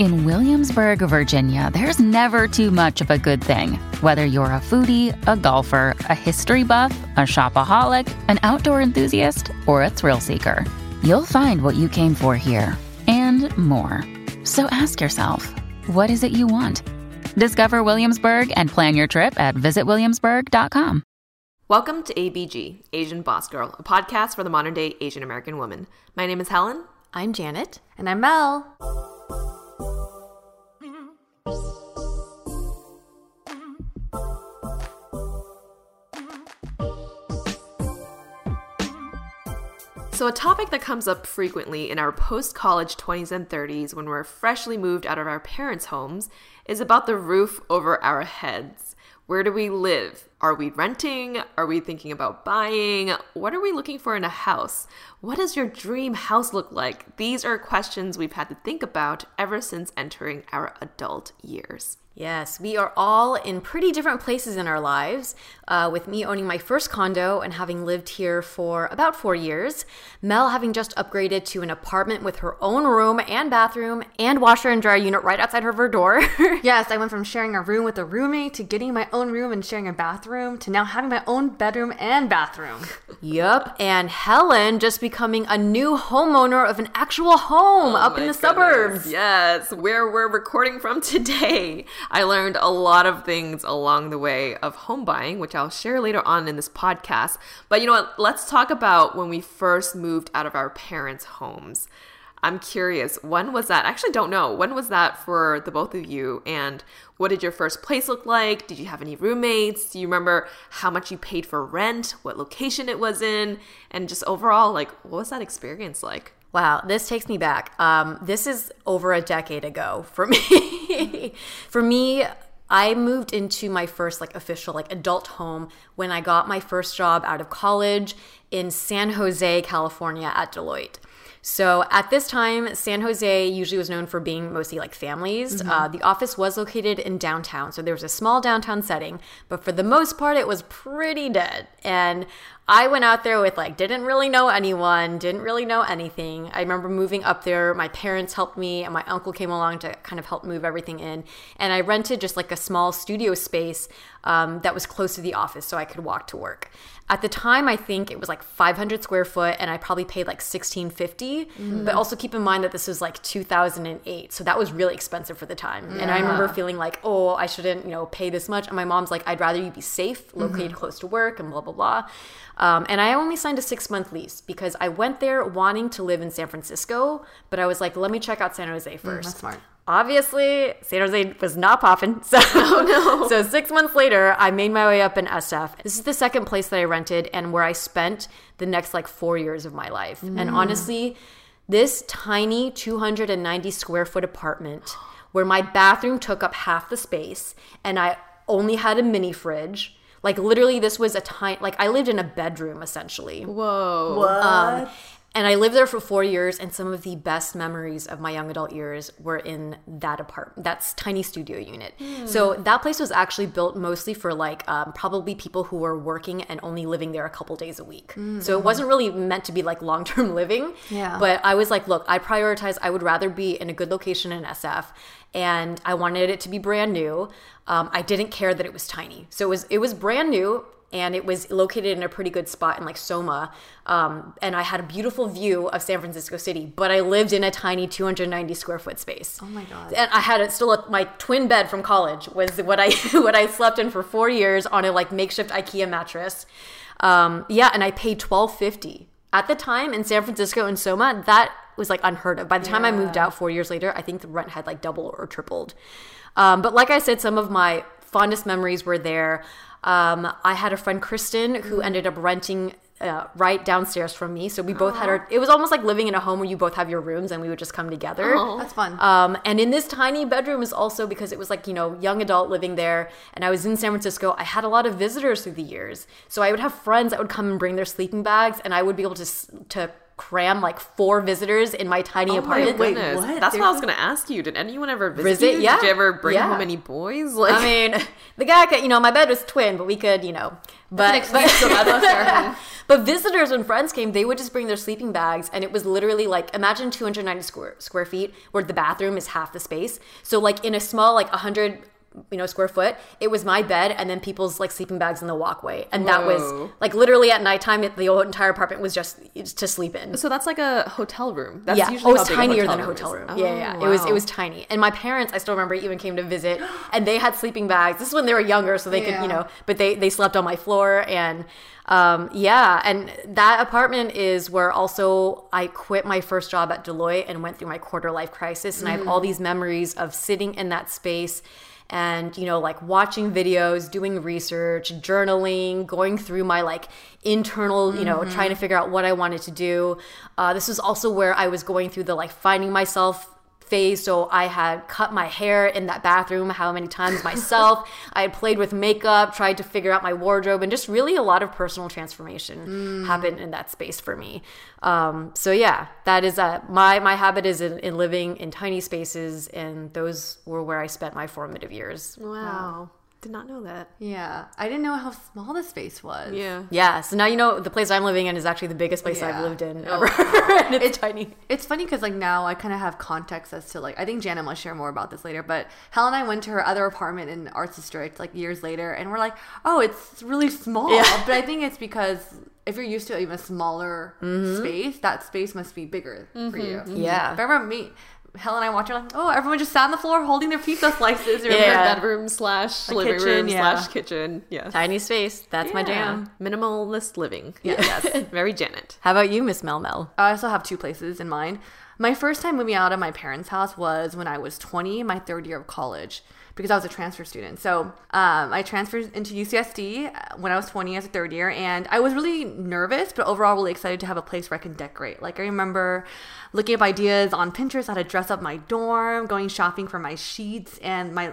In Williamsburg, Virginia, there's never too much of a good thing. Whether you're a foodie, a golfer, a history buff, a shopaholic, an outdoor enthusiast, or a thrill seeker, you'll find what you came for here and more. So ask yourself, what is it you want? Discover Williamsburg and plan your trip at visitwilliamsburg.com. Welcome to ABG, Asian Boss Girl, a podcast for the modern day Asian American woman. My name is Helen. I'm Janet. And I'm Mel. So, a topic that comes up frequently in our post college 20s and 30s when we're freshly moved out of our parents' homes is about the roof over our heads. Where do we live? Are we renting? Are we thinking about buying? What are we looking for in a house? What does your dream house look like? These are questions we've had to think about ever since entering our adult years. Yes, we are all in pretty different places in our lives. Uh, with me owning my first condo and having lived here for about four years, Mel having just upgraded to an apartment with her own room and bathroom and washer and dryer unit right outside her door. yes, I went from sharing a room with a roommate to getting my own room and sharing a bathroom to now having my own bedroom and bathroom. yup, and Helen just becoming a new homeowner of an actual home oh up in the goodness. suburbs. Yes, where we're recording from today. I learned a lot of things along the way of home buying, which I'll share later on in this podcast. But you know what? Let's talk about when we first moved out of our parents' homes. I'm curious, when was that? I actually don't know. When was that for the both of you? And what did your first place look like? Did you have any roommates? Do you remember how much you paid for rent? What location it was in? And just overall, like, what was that experience like? Wow, this takes me back. Um, this is over a decade ago for me. for me, I moved into my first like official like adult home when I got my first job out of college in San Jose, California at Deloitte. So at this time, San Jose usually was known for being mostly like families. Mm-hmm. Uh, the office was located in downtown, so there was a small downtown setting, but for the most part, it was pretty dead. And I went out there with like, didn't really know anyone, didn't really know anything. I remember moving up there. My parents helped me, and my uncle came along to kind of help move everything in. And I rented just like a small studio space um, that was close to the office so I could walk to work. At the time, I think it was like 500 square foot, and I probably paid like 1650. Mm. But also keep in mind that this was like 2008, so that was really expensive for the time. Yeah. And I remember feeling like, oh, I shouldn't, you know, pay this much. And my mom's like, I'd rather you be safe, located mm-hmm. close to work, and blah blah blah. Um, and I only signed a six month lease because I went there wanting to live in San Francisco, but I was like, let me check out San Jose first. Mm, that's smart obviously San Jose was not popping. So, oh, no. so six months later, I made my way up in SF. This is the second place that I rented and where I spent the next like four years of my life. Mm. And honestly, this tiny 290 square foot apartment where my bathroom took up half the space and I only had a mini fridge. Like literally, this was a tiny. Like I lived in a bedroom essentially. Whoa! What? Um, and I lived there for four years, and some of the best memories of my young adult years were in that apartment, that's tiny studio unit. Mm. So that place was actually built mostly for like um, probably people who were working and only living there a couple days a week. Mm. So it wasn't really meant to be like long term living. Yeah. But I was like, look, I prioritize. I would rather be in a good location in SF, and I wanted it to be brand new. Um, I didn't care that it was tiny, so it was it was brand new and it was located in a pretty good spot in like Soma. Um, and I had a beautiful view of San Francisco City, but I lived in a tiny 290 square foot space. Oh my god. And I had it still a, my twin bed from college was what I what I slept in for four years on a like makeshift IKEA mattress. Um, yeah, and I paid twelve fifty at the time in San Francisco and Soma. That was like unheard of. By the time I moved out four years later, I think the rent had like doubled or tripled. Um, but like I said, some of my fondest memories were there. Um, I had a friend, Kristen, who ended up renting uh, right downstairs from me. So we both had our, it was almost like living in a home where you both have your rooms and we would just come together. That's fun. Um, and in this tiny bedroom is also because it was like, you know, young adult living there. And I was in San Francisco. I had a lot of visitors through the years. So I would have friends that would come and bring their sleeping bags and I would be able to, to cram like four visitors in my tiny oh apartment. wait, Goodness. what? That's what I was going to ask you. Did anyone ever visit, Visit? you? Yeah. Did you ever bring Yeah. home any boys? Like, I mean, the guy could, you know, my bed was twin, but we could, you know, but, but, but visitors and friends came, they would just bring their sleeping bags, and it was literally like imagine 290 square square feet, where the bathroom is half the space. So like in a small like 100 you know square foot it was my bed and then people's like sleeping bags in the walkway and that was like literally at nighttime it, the whole entire apartment was just to sleep in so that's like a hotel room. That's yeah, usually oh, how big tinier hotel than a hotel room. yeah, yeah, Oh, yeah. it was it was tiny. And my parents, I still remember, even came to visit, and they had sleeping bags. This is when they were younger, so they could, you know, but they they slept on my floor, and um, yeah, and that apartment is where also I quit my first job at Deloitte and went through my quarter life crisis, and I have all these memories of sitting in that space and you know like watching videos doing research journaling going through my like internal you know trying to figure out what i wanted to do. Uh, this was also where i was going through the like finding myself phase so i had cut my hair in that bathroom how many times myself. I had played with makeup tried to figure out my wardrobe and just really a lot of personal transformation happened in that space for me. Um, so yeah that is uh, my my habit is in, in living in tiny spaces and those were where i spent my formative years. Wow. Did not know that. yeah. I didn't know how small the space was. Yeah. yeah so now you know the place i'm living in is actually the biggest place i've lived in Oh. ever and it's tiny It's funny because like now I kind of have context as to like I think Jana will share more about this later, but Helen and I went to her other apartment in Arts District like years later, and we're like, oh, it's really small. Yeah. But I think it's because if you're used to even a smaller mm-hmm. space, that space must be bigger for mm-hmm. you. Yeah. If I remember me, Helen and I watched her like, oh, everyone just sat on the floor holding their pizza slices. Remember? Yeah. Bedroom slash living kitchen, room yeah. slash kitchen. Yes. tiny space that's my jam Minimalist living. Yes. Very Janet. how about you miss mel mel I also have two places in mind. My first time moving out of my parents' house was when I was 20, my third year of college, because I was a transfer student. So um, I transferred into UCSD uh, when I was 20 as a third year, and I was really nervous, but overall really excited to have a place where I can decorate. Like I remember looking up ideas on Pinterest how to dress up my dorm, going shopping for my sheets, and my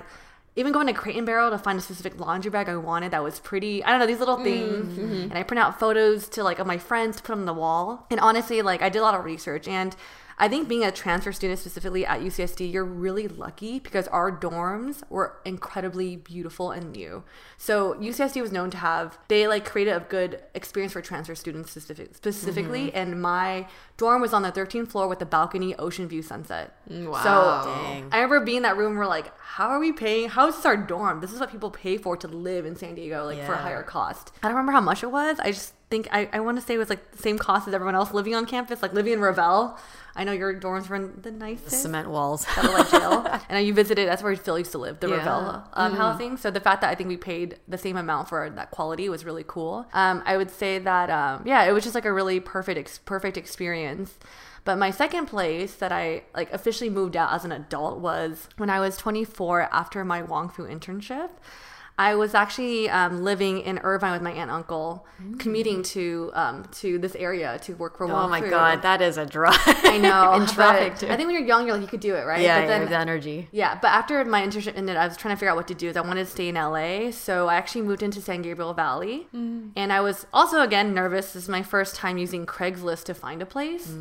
even going to Crate and Barrel to find a specific laundry bag I wanted that was pretty. I don't know these little things, and I print out photos to like of my friends to put on the wall. And honestly, like I did a lot of research, and I think being a transfer student specifically at UCSD, you're really lucky because our dorms were incredibly beautiful and new. So UCSD was known to have they like created a good experience for transfer students specific, specifically, mm-hmm. and my dorm was on the 13th floor with a balcony, ocean view, sunset. Wow. So Dang. I remember being in that room. We're like, how are we paying? How is this our dorm? This is what people pay for to live in San Diego, like for a higher cost. I don't remember how much it was. I just think I, I want to say it was like the same cost as everyone else living on campus, like living in Revelle. I know your dorms were in the nicest. cement walls Satellite jail. and I- you visited. That's where Phil used to live, the Yeah. Revelle um, housing. So the fact that I think we paid the same amount for that quality was really cool. Um, I would say that um, yeah, it was just like a really perfect ex- perfect experience. But my second place that I like officially moved out as an adult was when I was 24 after my Wong Fu internship. I was actually um, living in Irvine with my aunt and uncle, commuting to um, to this area to work for oh my Fu. god that is a drive I know. in traffic too I think when you're young, you're like you could do it, right? yeah, but yeah then, with energy yeah, but after my internship ended, I was trying to figure out what to do. I wanted to stay in LA, so I actually moved into San Gabriel Valley, and I was also again nervous. This is my first time using Craigslist to find a place,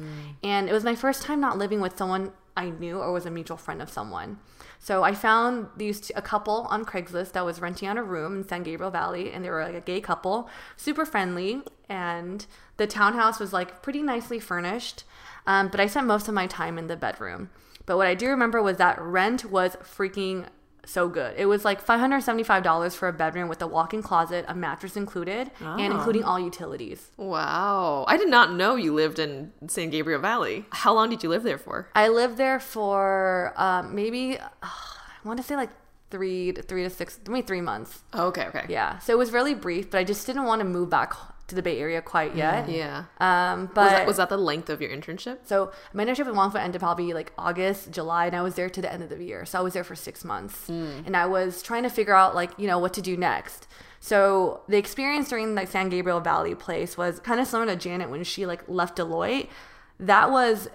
and it was my first time not living with someone I knew or was a mutual friend of someone. So I found these a couple on Craigslist that was renting out a room in San Gabriel Valley, and they were like a gay couple, super friendly, and the townhouse was like pretty nicely furnished. Um, but I spent most of my time in the bedroom. But what I do remember was that rent was freaking so good. It was like $575 for a bedroom with a walk-in closet, a mattress included, and Oh. including all utilities. Wow. I did not know you lived in San Gabriel Valley. How long did you live there for? I lived there for um, maybe uh, I want to say like three to three to six, maybe three months. Okay, okay. Yeah, so it was really brief, but I just didn't want to move back to the Bay Area quite yet. Yeah. Um, but Was that, was that the length of your internship? so my internship in Wong Fu ended probably like August, July, and I was there to the end of the year. So I was there for six months, and I was trying to figure out like you know what to do next. So the experience during the San Gabriel Valley place was kind of similar to Janet when she like left Deloitte. That was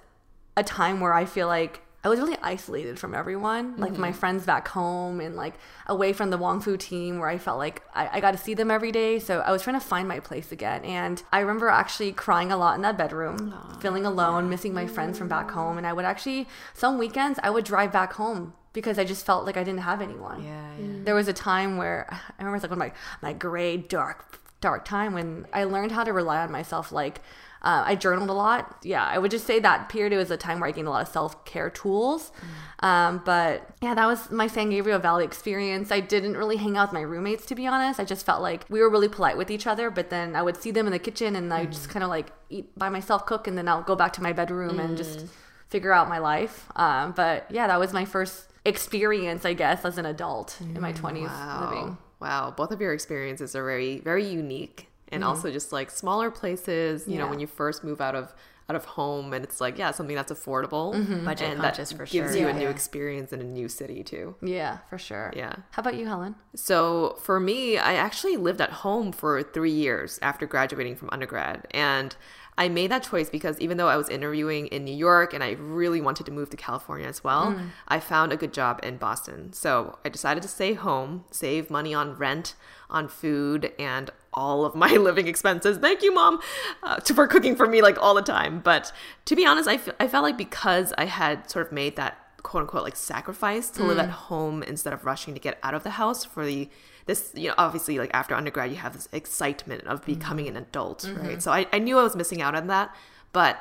a time where I feel like I was really isolated from everyone, like my mm-hmm. friends back home and like away from the Wong Fu team where I felt like I, I got to see them every day. So I was trying to find my place again. And I remember actually crying a lot in that bedroom, feeling alone, missing my friends from back home. And I would actually, some weekends, I would drive back home because I just felt like I didn't have anyone. Yeah, yeah. Mm. There was a time where I remember it's like one of my, my gray, dark, dark time when I learned how to rely on myself. Like, uh, I journaled a lot. Yeah, I would just say that period was a time where I gained a lot of self care tools. Um, but yeah, that was my San Gabriel Valley experience. I didn't really hang out with my roommates, to be honest. I just felt like we were really polite with each other, but then I would see them in the kitchen and I just kind of like eat by myself, cook, and then I'll go back to my bedroom and just figure out my life. Um, but yeah, that was my first experience, I guess, as an adult in my 20s living. Wow. Both of your experiences are very, very unique. And mm-hmm. also just like smaller places, you know, when you first move out of out of home and it's like, yeah, something that's affordable. Mm-hmm. Budget and conscious that for gives sure. you a Yeah. new experience in a new city too. Yeah, for sure. Yeah. How about you, Helen? So for me, I actually lived at home for three years after graduating from undergrad. And I made that choice because even though I was interviewing in New York and I really wanted to move to California as well, mm. I found a good job in Boston. So I decided to stay home, save money on rent, on food, and all of my living expenses. Thank you, mom, uh, for cooking for me like all the time. But to be honest, I, I felt like because I had sort of made that quote unquote like sacrifice to live mm. at home instead of rushing to get out of the house for the this you know obviously like after undergrad you have this excitement of mm-hmm. becoming an adult right? Mm-hmm. So I, I knew i was missing out on that. But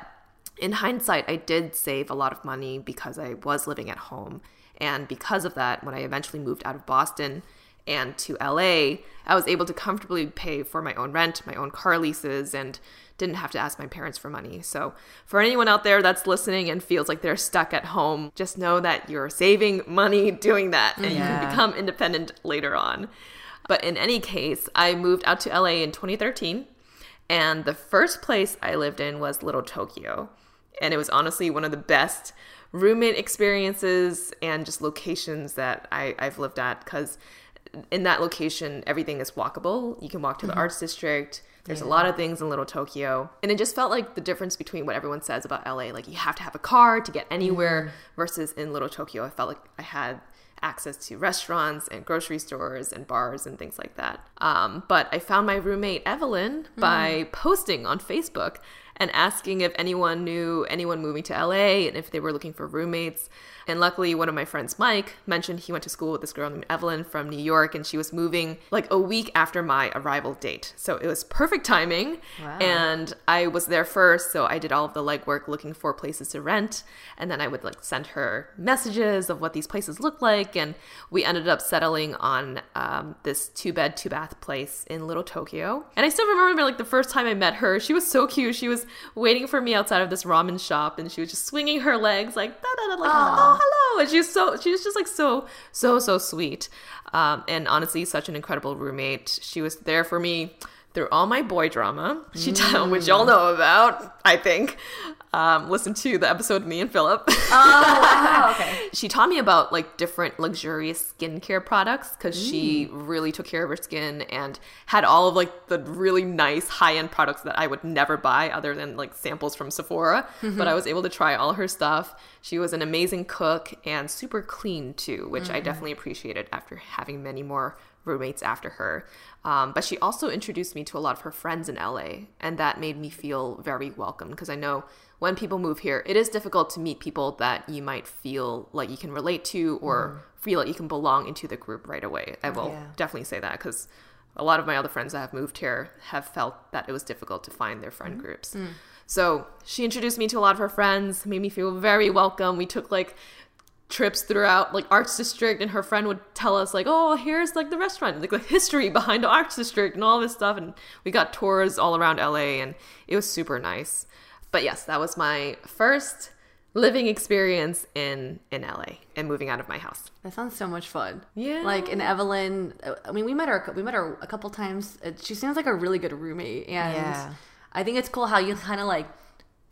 in hindsight i did save a lot of money because i was living at home. And because of that when i eventually moved out of boston and to LA, I was able to comfortably pay for my own rent, my own car leases, and didn't have to ask my parents for money. So, for anyone out there that's listening and feels like they're stuck at home, just know that you're saving money doing that and you can become independent later on. But in any case, I moved out to LA in 2013, and the first place I lived in was Little Tokyo. And it was honestly one of the best roommate experiences and just locations that I, I've lived at because in that location, everything is walkable. You can walk to the mm-hmm. arts district. There's a lot of things in Little Tokyo. And it just felt like the difference between what everyone says about LA, like you have to have a car to get anywhere, mm-hmm. versus in Little Tokyo, I felt like I had access to restaurants and grocery stores and bars and things like that. Um, but I found my roommate Evelyn mm-hmm. by posting on Facebook and asking if anyone knew anyone moving to LA and if they were looking for roommates. And luckily, one of my friends, Mike, mentioned he went to school with this girl named Evelyn from New York, and she was moving like a week after my arrival date. So it was perfect timing. And I was there first, so I did all of the legwork looking for places to rent. And then I would like send her messages of what these places look like. And we ended up settling on um, this two bed, two bath place in Little Tokyo. And I still remember like the first time I met her, she was so cute. She was waiting for me outside of this ramen shop, and she was just swinging her legs like da da da, like oh hello, and she was so she was just like so so so sweet. Um, and honestly, such an incredible roommate. She was there for me through all my boy drama, she which y'all know about, I think. Um, listen to the episode with me and Philip. Oh, okay. she taught me about like different luxurious skincare products because she really took care of her skin and had all of like the really nice high end products that I would never buy other than like samples from Sephora. But I was able to try all her stuff. She was an amazing cook and super clean too, which I definitely appreciated after having many more roommates after her. Um, but she also introduced me to a lot of her friends in LA, and that made me feel very welcome because I know when people move here, it is difficult to meet people that you might feel like you can relate to or mm-hmm. feel like you can belong into the group right away. I will Yeah. definitely say that because a lot of my other friends that have moved here have felt that it was difficult to find their friend mm-hmm. groups. Mm. So she introduced me to a lot of her friends, made me feel very welcome. We took like trips throughout like arts district and her friend would tell us like oh here's like the restaurant like the history behind the arts district and all this stuff and we got tours all around la and it was super nice but yes that was my first living experience in in la and moving out of my house That sounds so much fun. Yeah. Like in Evelyn, uh, I mean, we met her. We met her a couple times. Uh, She sounds like a really good roommate, and Yeah. I think it's cool how you kind of like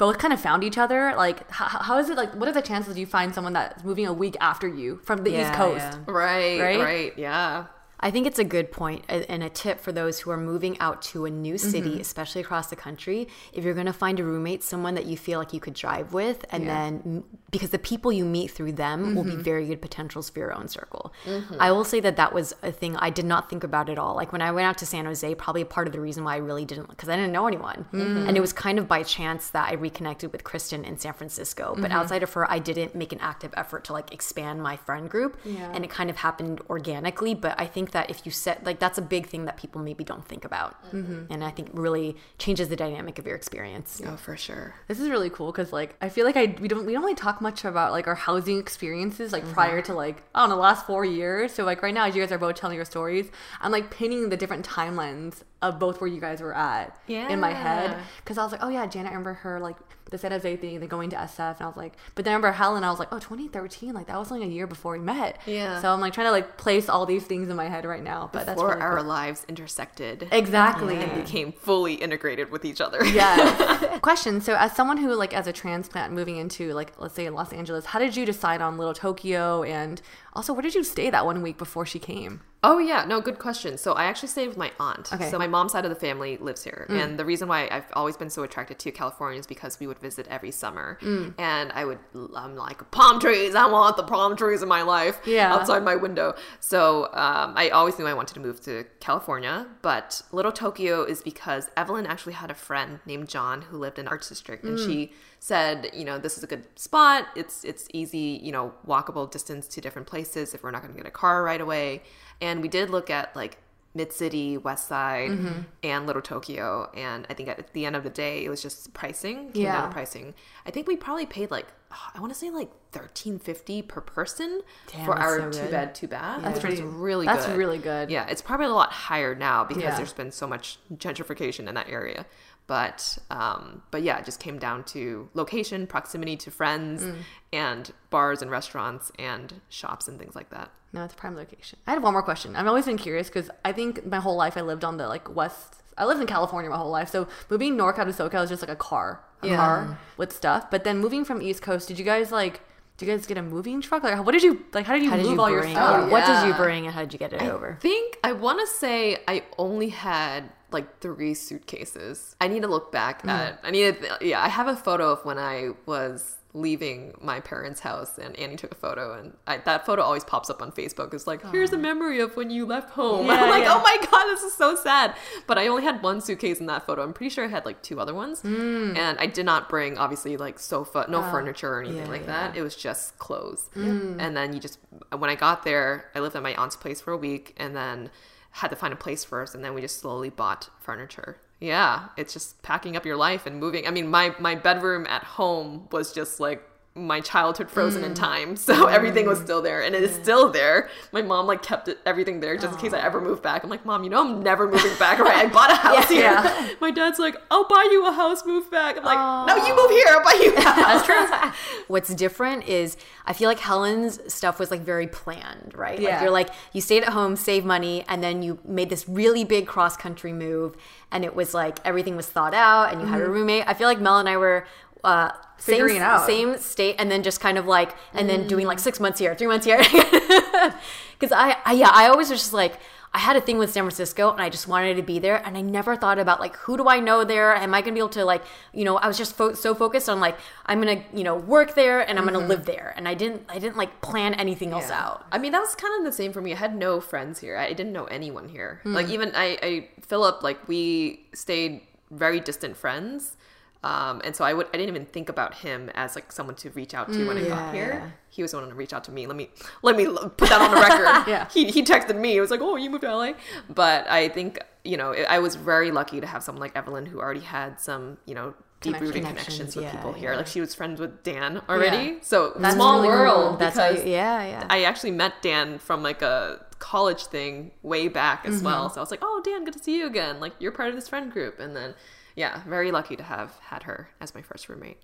both kind of found each other. Like, how, how is it like? What are the chances you find someone that's moving a week after you from the East Coast? yeah. right Right? right yeah I think it's a good and a tip for those who are moving out to a new city, Mm-hmm. especially across the country. If you're going to find a roommate, someone that you feel like you could drive with, and then because the people you meet through them will Mm-hmm. be very good potentials for your own circle. I will say that that was a thing I did not think about at all. Like when I went out to San Jose, probably part of the reason why I really didn't, because I didn't know anyone. Mm-hmm. And it was kind of by chance that I reconnected with Kristen in San Francisco. But Mm-hmm. outside of her, I didn't make an active effort to like expand my friend group. Yeah. And it kind of happened organically. But I think that if you set, like, that's a big thing that people maybe don't think about. Mm-hmm. And I think really changes the dynamic of your experience. oh for sure This is really cool because like I feel like I we don't we don't really talk much about like our housing experiences like prior to like I don't know the last four years. So like right now as you guys are both telling your stories, I'm like pinning the different timelines of both where you guys were at yeah. in my head because I was like, oh yeah, Janet, I remember her like the San Jose thing, then going to SF, and I was like, but then I remember Helen, I was like, oh 2013, like that was only a year before we met. Yeah. So I'm like trying to like place all these things in my head right now, but that's before really our cool. lives intersected exactly. and became fully integrated with each other Yeah. Question. So, as someone who, like, as a transplant moving into, like, let's say Los Angeles, how did you decide on Little Tokyo? And also, where did you stay that one week before she came? Oh yeah, no, good question. So I actually stayed with my aunt. Okay. So my mom's side of the family lives here, mm. and the reason why I've always been so attracted to California is because we would visit every summer, mm. and I would, I'm like palm trees. I want the palm trees in my life. Yeah. Outside my window. So um, I always knew I wanted to move to California, but Little Tokyo is because Evelyn actually had a friend named John who lived in Arts District, and mm. she said, you know, this is a good spot. It's it's easy, you know, walkable distance to different places if we're not going to get a car right away. And we did look at like Mid City, West Side, Mm-hmm. and Little Tokyo. And I think at the end of the day, it was just pricing. Came down Yeah. to pricing. I think we probably paid like I want to say like thirteen fifty per person Damn, for our so two bed, two bath. That's which was pretty- really that's good. really good. Yeah, it's probably a lot higher now because Yeah. there's been so much gentrification in that area. But um, but yeah, it just came down to location, proximity to friends, Mm. and bars and restaurants and shops and things like that. No, it's a prime location. I had one more question. I've always been curious because I think my whole life I lived on the, like, west. I lived in California my whole life. So, moving north out of SoCal is just like a car, a Yeah. car with stuff. But then moving from East Coast, did you guys, like, did you guys get a moving truck? Like, what did you, like, how did you How did move you all your bring? stuff? What did you bring, and how did you get it over? I think I want to say I only had like three suitcases. I need to look back Mm. at. I need to. Yeah, I have a photo of when I was leaving my parents' house, and Annie took a photo, and I, that photo always pops up on Facebook. It's like, here's a memory of when you left home. Yeah, I'm like, yeah. oh my god, this is so sad. But I only had one suitcase in that photo. I'm pretty sure I had like two other ones, Mm. and I did not bring obviously like sofa, no Oh, furniture or anything yeah, like that. It was just clothes. Mm. And then you just, when I got there, I lived at my aunt's place for a week and then had to find a place first. And then we just slowly bought furniture. Yeah, it's just packing up your life and moving. I mean, my, my bedroom at home was just like my childhood frozen Mm. in time. So everything was still there and it is still there. My mom like kept it, everything there just in case I ever moved back. I'm like, mom, you know, I'm never moving back. Right? I bought a house here. Yeah. My dad's like, I'll buy you a house, move back. I'm like, no, you move here. I'll buy you a house. That's true. What's different is I feel like Helen's stuff was like very planned, right? Like Yeah. you're like you stayed at home, save money, and then you made this really big cross country move, and it was like everything was thought out, and you had a roommate. I feel like Mel and I were. Uh, same, Figuring it out. same state, and then just kind of like, and then doing like six months here, three months here. Because I, I, yeah, I always was just like, I had a thing with San Francisco and I just wanted to be there. And I never thought about like, who do I know there? Am I going to be able to like, you know, I was just fo- so focused on like, I'm going to, you know, work there and I'm going to live there. And I didn't, I didn't like plan anything else out. I mean, that was kind of the same for me. I had no friends here. I didn't know anyone here. Hmm. Like even I, I Philip, like we stayed very distant friends. Um, and so I would I didn't even think about him as like someone to reach out to when I yeah, got here. yeah. He was the one to reach out to me. Let me let me put that on the record. Yeah. He he texted me. It was like, "Oh, you moved to LA." But I think, you know, I was very lucky to have someone like Evelyn who already had some, you know, deep rooted Connections, connections, with yeah, people here. Like she was friends with Dan already, so That's small really cool. world. That's how because you- yeah, yeah. I actually met Dan from like a college thing way back as well. Mm-hmm. So I was like, oh Dan, good to see you again. Like you're part of this friend group, and then yeah, very lucky to have had her as my first roommate.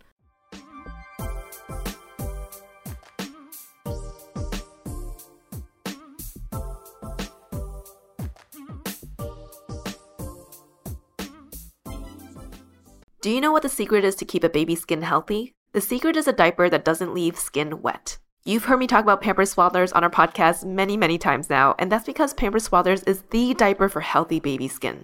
Do you know what the secret is to keep a baby's skin healthy? The secret is a diaper that doesn't leave skin wet. You've heard me talk about Pampers Swaddlers on our podcast many, many times now, and that's because Pampers Swaddlers is the diaper for healthy baby skin.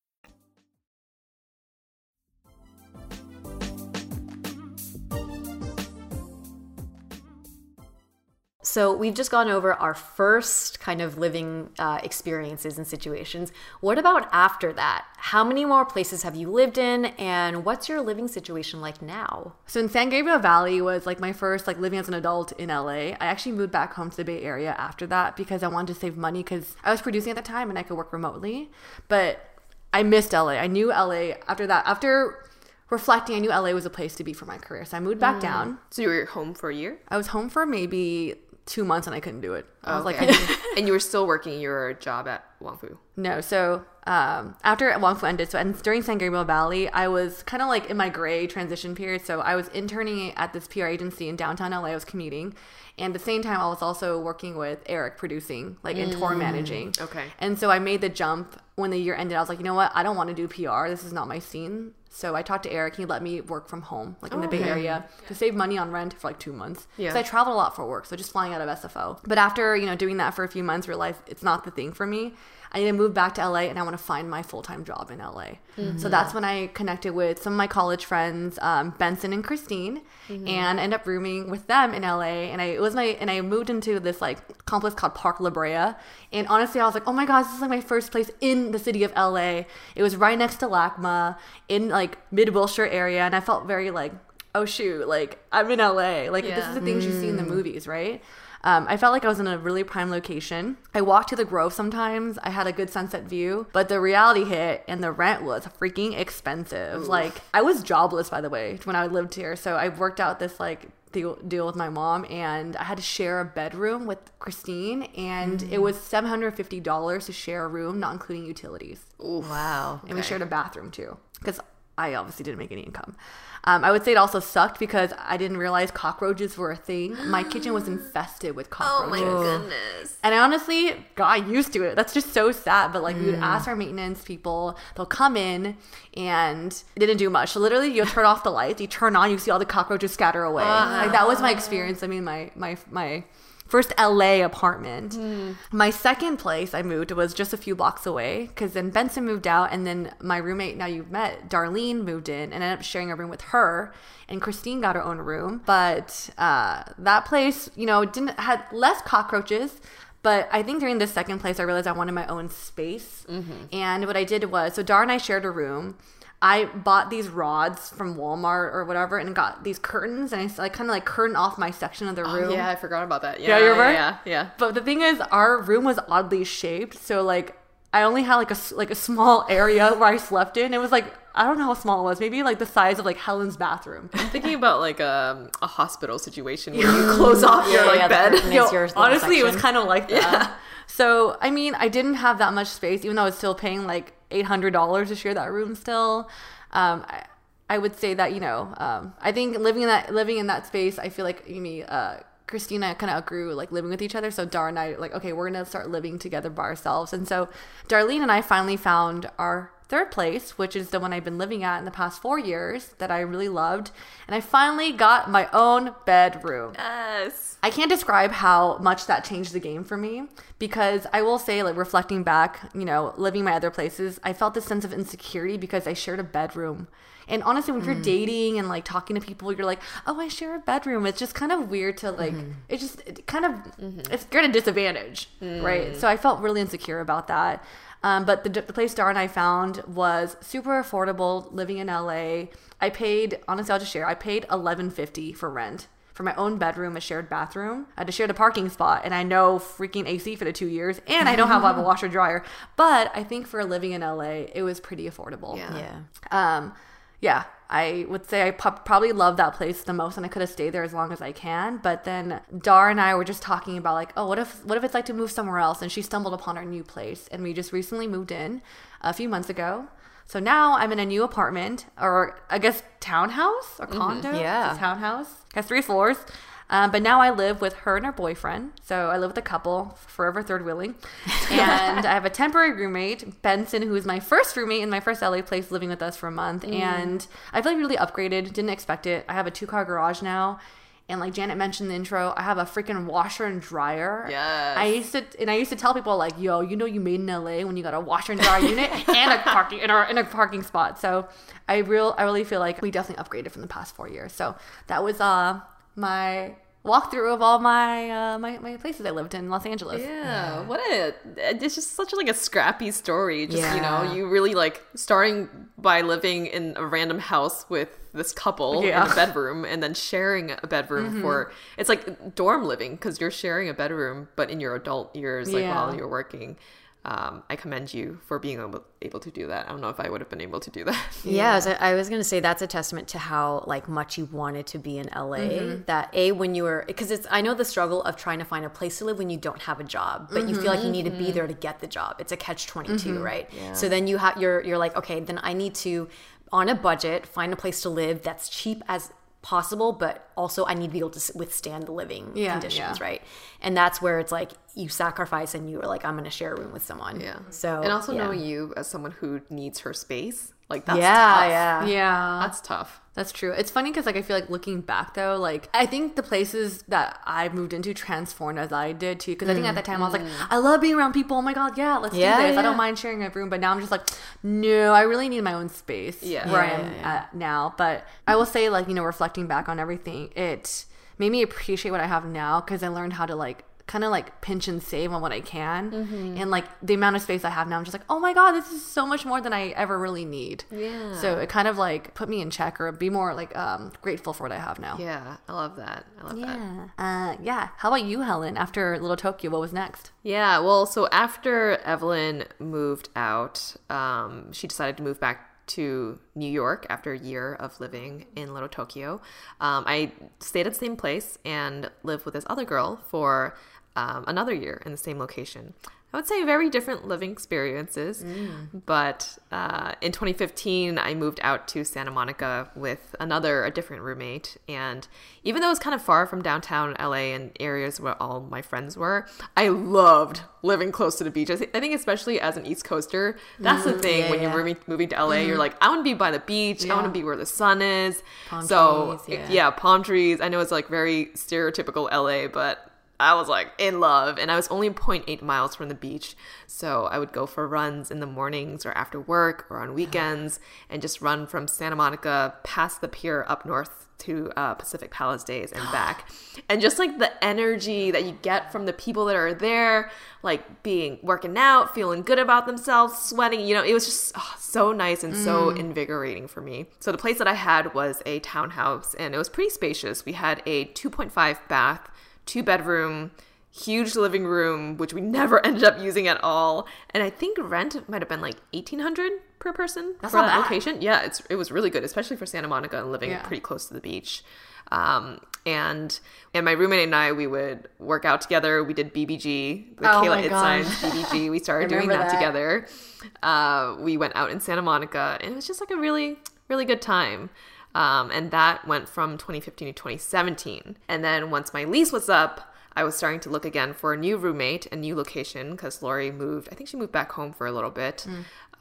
So we've just gone over our first kind of living uh, experiences and situations. What about after that? How many more places have you lived in, and what's your living situation like now? So in San Gabriel Valley was like my first like living as an adult in LA. I actually moved back home to the Bay Area after that because I wanted to save money because I was producing at the time and I could work remotely. But I missed LA. I knew LA after that. After reflecting, I knew LA was a place to be for my career. So I moved back down. So you were home for a year? I was home for maybe two months and I couldn't do it. I was like, and you were still working your job at Wong Fu. No, so um, after Wong Fu ended, so and during San Gabriel Valley, I was kind of like in my gray transition period. So I was interning at this PR agency in downtown LA. I was commuting, and at the same time, I was also working with Eric producing, like in tour managing. okay. And so I made the jump when the year ended. I was like, you know what? I don't want to do PR. This is not my scene. So I talked to Eric. He let me work from home, like in the Bay okay. Area, to save money on rent for like two months. Yeah. Because I traveled a lot for work, so just flying out of SFO. But after you know doing that for a few months, realized it's not the thing for me. I need to move back to LA, and I want to find my full time job in LA. So mm-hmm. that's when I connected with some of my college friends, um, Benson and Christine, mm-hmm. and ended up rooming with them in LA. And I it was my and I moved into this like complex called Park La Brea. And honestly, I was like, oh my gosh, this is like my first place in the city of LA. It was right next to LACMA in like mid Wilshire area, and I felt very like oh shoot, like I'm in LA. Like this is the things you see in the mm. movies, right? Um, I felt like I was in a really prime location. I walked to the Grove sometimes. I had a good sunset view, but the reality hit and the rent was freaking expensive. Like I was jobless, by the way, when I lived here. So I worked out this like deal, deal with my mom, and I had to share a bedroom with Christine, and it was seven hundred fifty dollars to share a room, not including utilities Wow. and we shared a bathroom too because I obviously didn't make any income. Um, I would say it also sucked because I didn't realize cockroaches were a thing. My kitchen was infested with cockroaches. Oh my goodness. And I honestly got used to it. That's just so sad. But like we would ask our maintenance people, they'll come in and it didn't do much. So literally you turn off the lights, you turn on, you see all the cockroaches scatter away. Like that was my experience. I mean my my my first LA apartment. My second place I moved was just a few blocks away because then Benson moved out and then my roommate, now you've met, Darlene moved in and ended up sharing a room with her. And Christine got her own room. But uh, that place, you know, didn't had less cockroaches. But I think during this second place, I realized I wanted my own space. And what I did was, so Dar and I shared a room. I bought these rods from Walmart or whatever, and got these curtains, and I like kind of like curtain off my section of the oh, room. Yeah, I forgot about that. Yeah, Yeah, you yeah, remember? yeah, yeah. But the thing is, our room was oddly shaped, so like I only had like a s- like a small area where I slept in. It was like I don't know how small it was. Maybe like the size of like Helen's bathroom. I'm thinking about like a, a hospital situation where you close off your like yeah, bed. curtain is Yo, your little honestly, it was kind of like that. So, I mean, I didn't have that much space, even though I was still paying like eight hundred dollars to share that room. Still, um, I, I would say that you know, um, I think living in that living in that space, I feel like me, uh, Christina, kind of outgrew like living with each other. So Dar and I, like, okay, we're gonna start living together by ourselves. And so Darlene and I finally found our third place, which is the one I've been living at in the past four years that I really loved. And I finally got my own bedroom. Yes. I can't describe how much that changed the game for me because I will say, like, reflecting back, you know, living my other places, I felt this sense of insecurity because I shared a bedroom. And honestly, when you're mm. dating and like talking to people, you're like, oh, I share a bedroom. It's just kind of weird to like, mm-hmm. it just it kind of, mm-hmm. it's you're at a disadvantage, right? Mm. So I felt really insecure about that. Um, but the, the place Dar and I found was super affordable living in LA. I paid, honestly, I'll just share, I paid eleven fifty for rent for my own bedroom, a shared bathroom. I had to share the parking spot, and I know freaking AC for the two years, and I don't have, have a washer dryer. But I think for living in LA, it was pretty affordable. Yeah. Yeah. Um, yeah, I would say I probably love that place the most, and I could have stayed there as long as I can. But then Dar and I were just talking about like, oh, what if what if it's like to move somewhere else? And she stumbled upon our new place, and we just recently moved in a few months ago. So now I'm in a new apartment, or I guess townhouse or mm-hmm. condo. Yeah. It's a townhouse. It has three floors. Um, but now I live with her and her boyfriend. So I live with a couple, forever third wheeling. And I have a temporary roommate, Benson, who is my first roommate in my first LA place, living with us for a month. And I feel like really upgraded. Didn't expect it. I have a two car garage now. And like Janet mentioned in the intro, I have a freaking washer and dryer. Yes. I used to, and I used to tell people like, "Yo, you know, you made in LA when you got a washer and dryer unit and a parking in our in a parking spot." So I real, I really feel like we definitely upgraded from the past four years. So that was uh my walkthrough of all my uh my, my places I lived in Los Angeles. Yeah, what a it's just such like a scrappy story. Just you know, you really like starting by living in a random house with this couple Yeah. in a bedroom and then sharing a bedroom for it's like dorm living because you're sharing a bedroom but in your adult years like Yeah. while you're working. Um, I commend you for being able, able to do that. I don't know if I would have been able to do that. Yeah, so I was gonna say that's a testament to how like much you wanted to be in LA. Mm-hmm. That a when you were because it's I know the struggle of trying to find a place to live when you don't have a job, but you feel like you mm-hmm. need to be mm-hmm. there to get the job. It's a catch twenty right? So then you have you're you're like okay, then I need to on a budget find a place to live that's cheap as possible, but also I need to be able to withstand the living Yeah, conditions, yeah. right? And that's where it's like you sacrifice and you are like I'm gonna share a room with someone. Yeah. So and also yeah. knowing you as someone who needs her space, like that's yeah, tough. yeah, Yeah. That's tough. That's true. It's funny because like I feel like looking back though, like I think the places that I moved into transformed as I did too. Because I think at that time I was like, mm. I love being around people. Oh my god, yeah, let's Yeah, do this. I don't mind sharing a room. But now I'm just like, no, I really need my own space. Yeah. where Yeah, I am yeah, at now. But I will say, like you know, reflecting back on everything, it made me appreciate what I have now because I learned how to like kind of like pinch and save on what I can. Mm-hmm. And like the amount of space I have now, I'm just like, oh my God, this is so much more than I ever really need. Yeah. So it kind of like put me in check or be more like um, grateful for what I have now. Yeah, I love that. I love that. Yeah. Uh, yeah. How about you, Helen? After Little Tokyo, what was next? Yeah, well, so after Evelyn moved out, um, she decided to move back to New York after a year of living in Little Tokyo. Um, I stayed at the same place and lived with this other girl for um, another year in the same location. I would say very different living experiences, but uh, in 2015, I moved out to Santa Monica with another, a different roommate. And even though it was kind of far from downtown LA and areas where all my friends were, I loved living close to the beach. I, thi- I think, especially as an East Coaster, that's the thing when you're moving, moving to LA, you're like, I want to be by the beach, I want to be where the sun is. so, trees, yeah. yeah, palm trees. I know it's like very stereotypical LA, but I was like in love, and I was only 0.8 miles from the beach. So I would go for runs in the mornings or after work or on weekends and just run from Santa Monica past the pier up north to uh, Pacific Palisades and back. and just like the energy that you get from the people that are there, like being working out, feeling good about themselves, sweating, you know, it was just oh, so nice and so invigorating for me. So the place that I had was a townhouse and it was pretty spacious. We had a 2.5 bath two bedroom, huge living room, which we never ended up using at all. And I think rent might have been like eighteen hundred per person That's for not that bad. location. Yeah, it's it was really good, especially for Santa Monica and living Yeah. pretty close to the beach. Um, and and my roommate and I, we would work out together. We did BBG, the Oh Kayla my Itsines. BBG. We started doing that, that. together. Uh, we went out in Santa Monica, and it was just like a really, really good time. Um, and that went from 2015 to 2017. And then once my lease was up, I was starting to look again for a new roommate, a new location, because Lori moved. I think she moved back home for a little bit.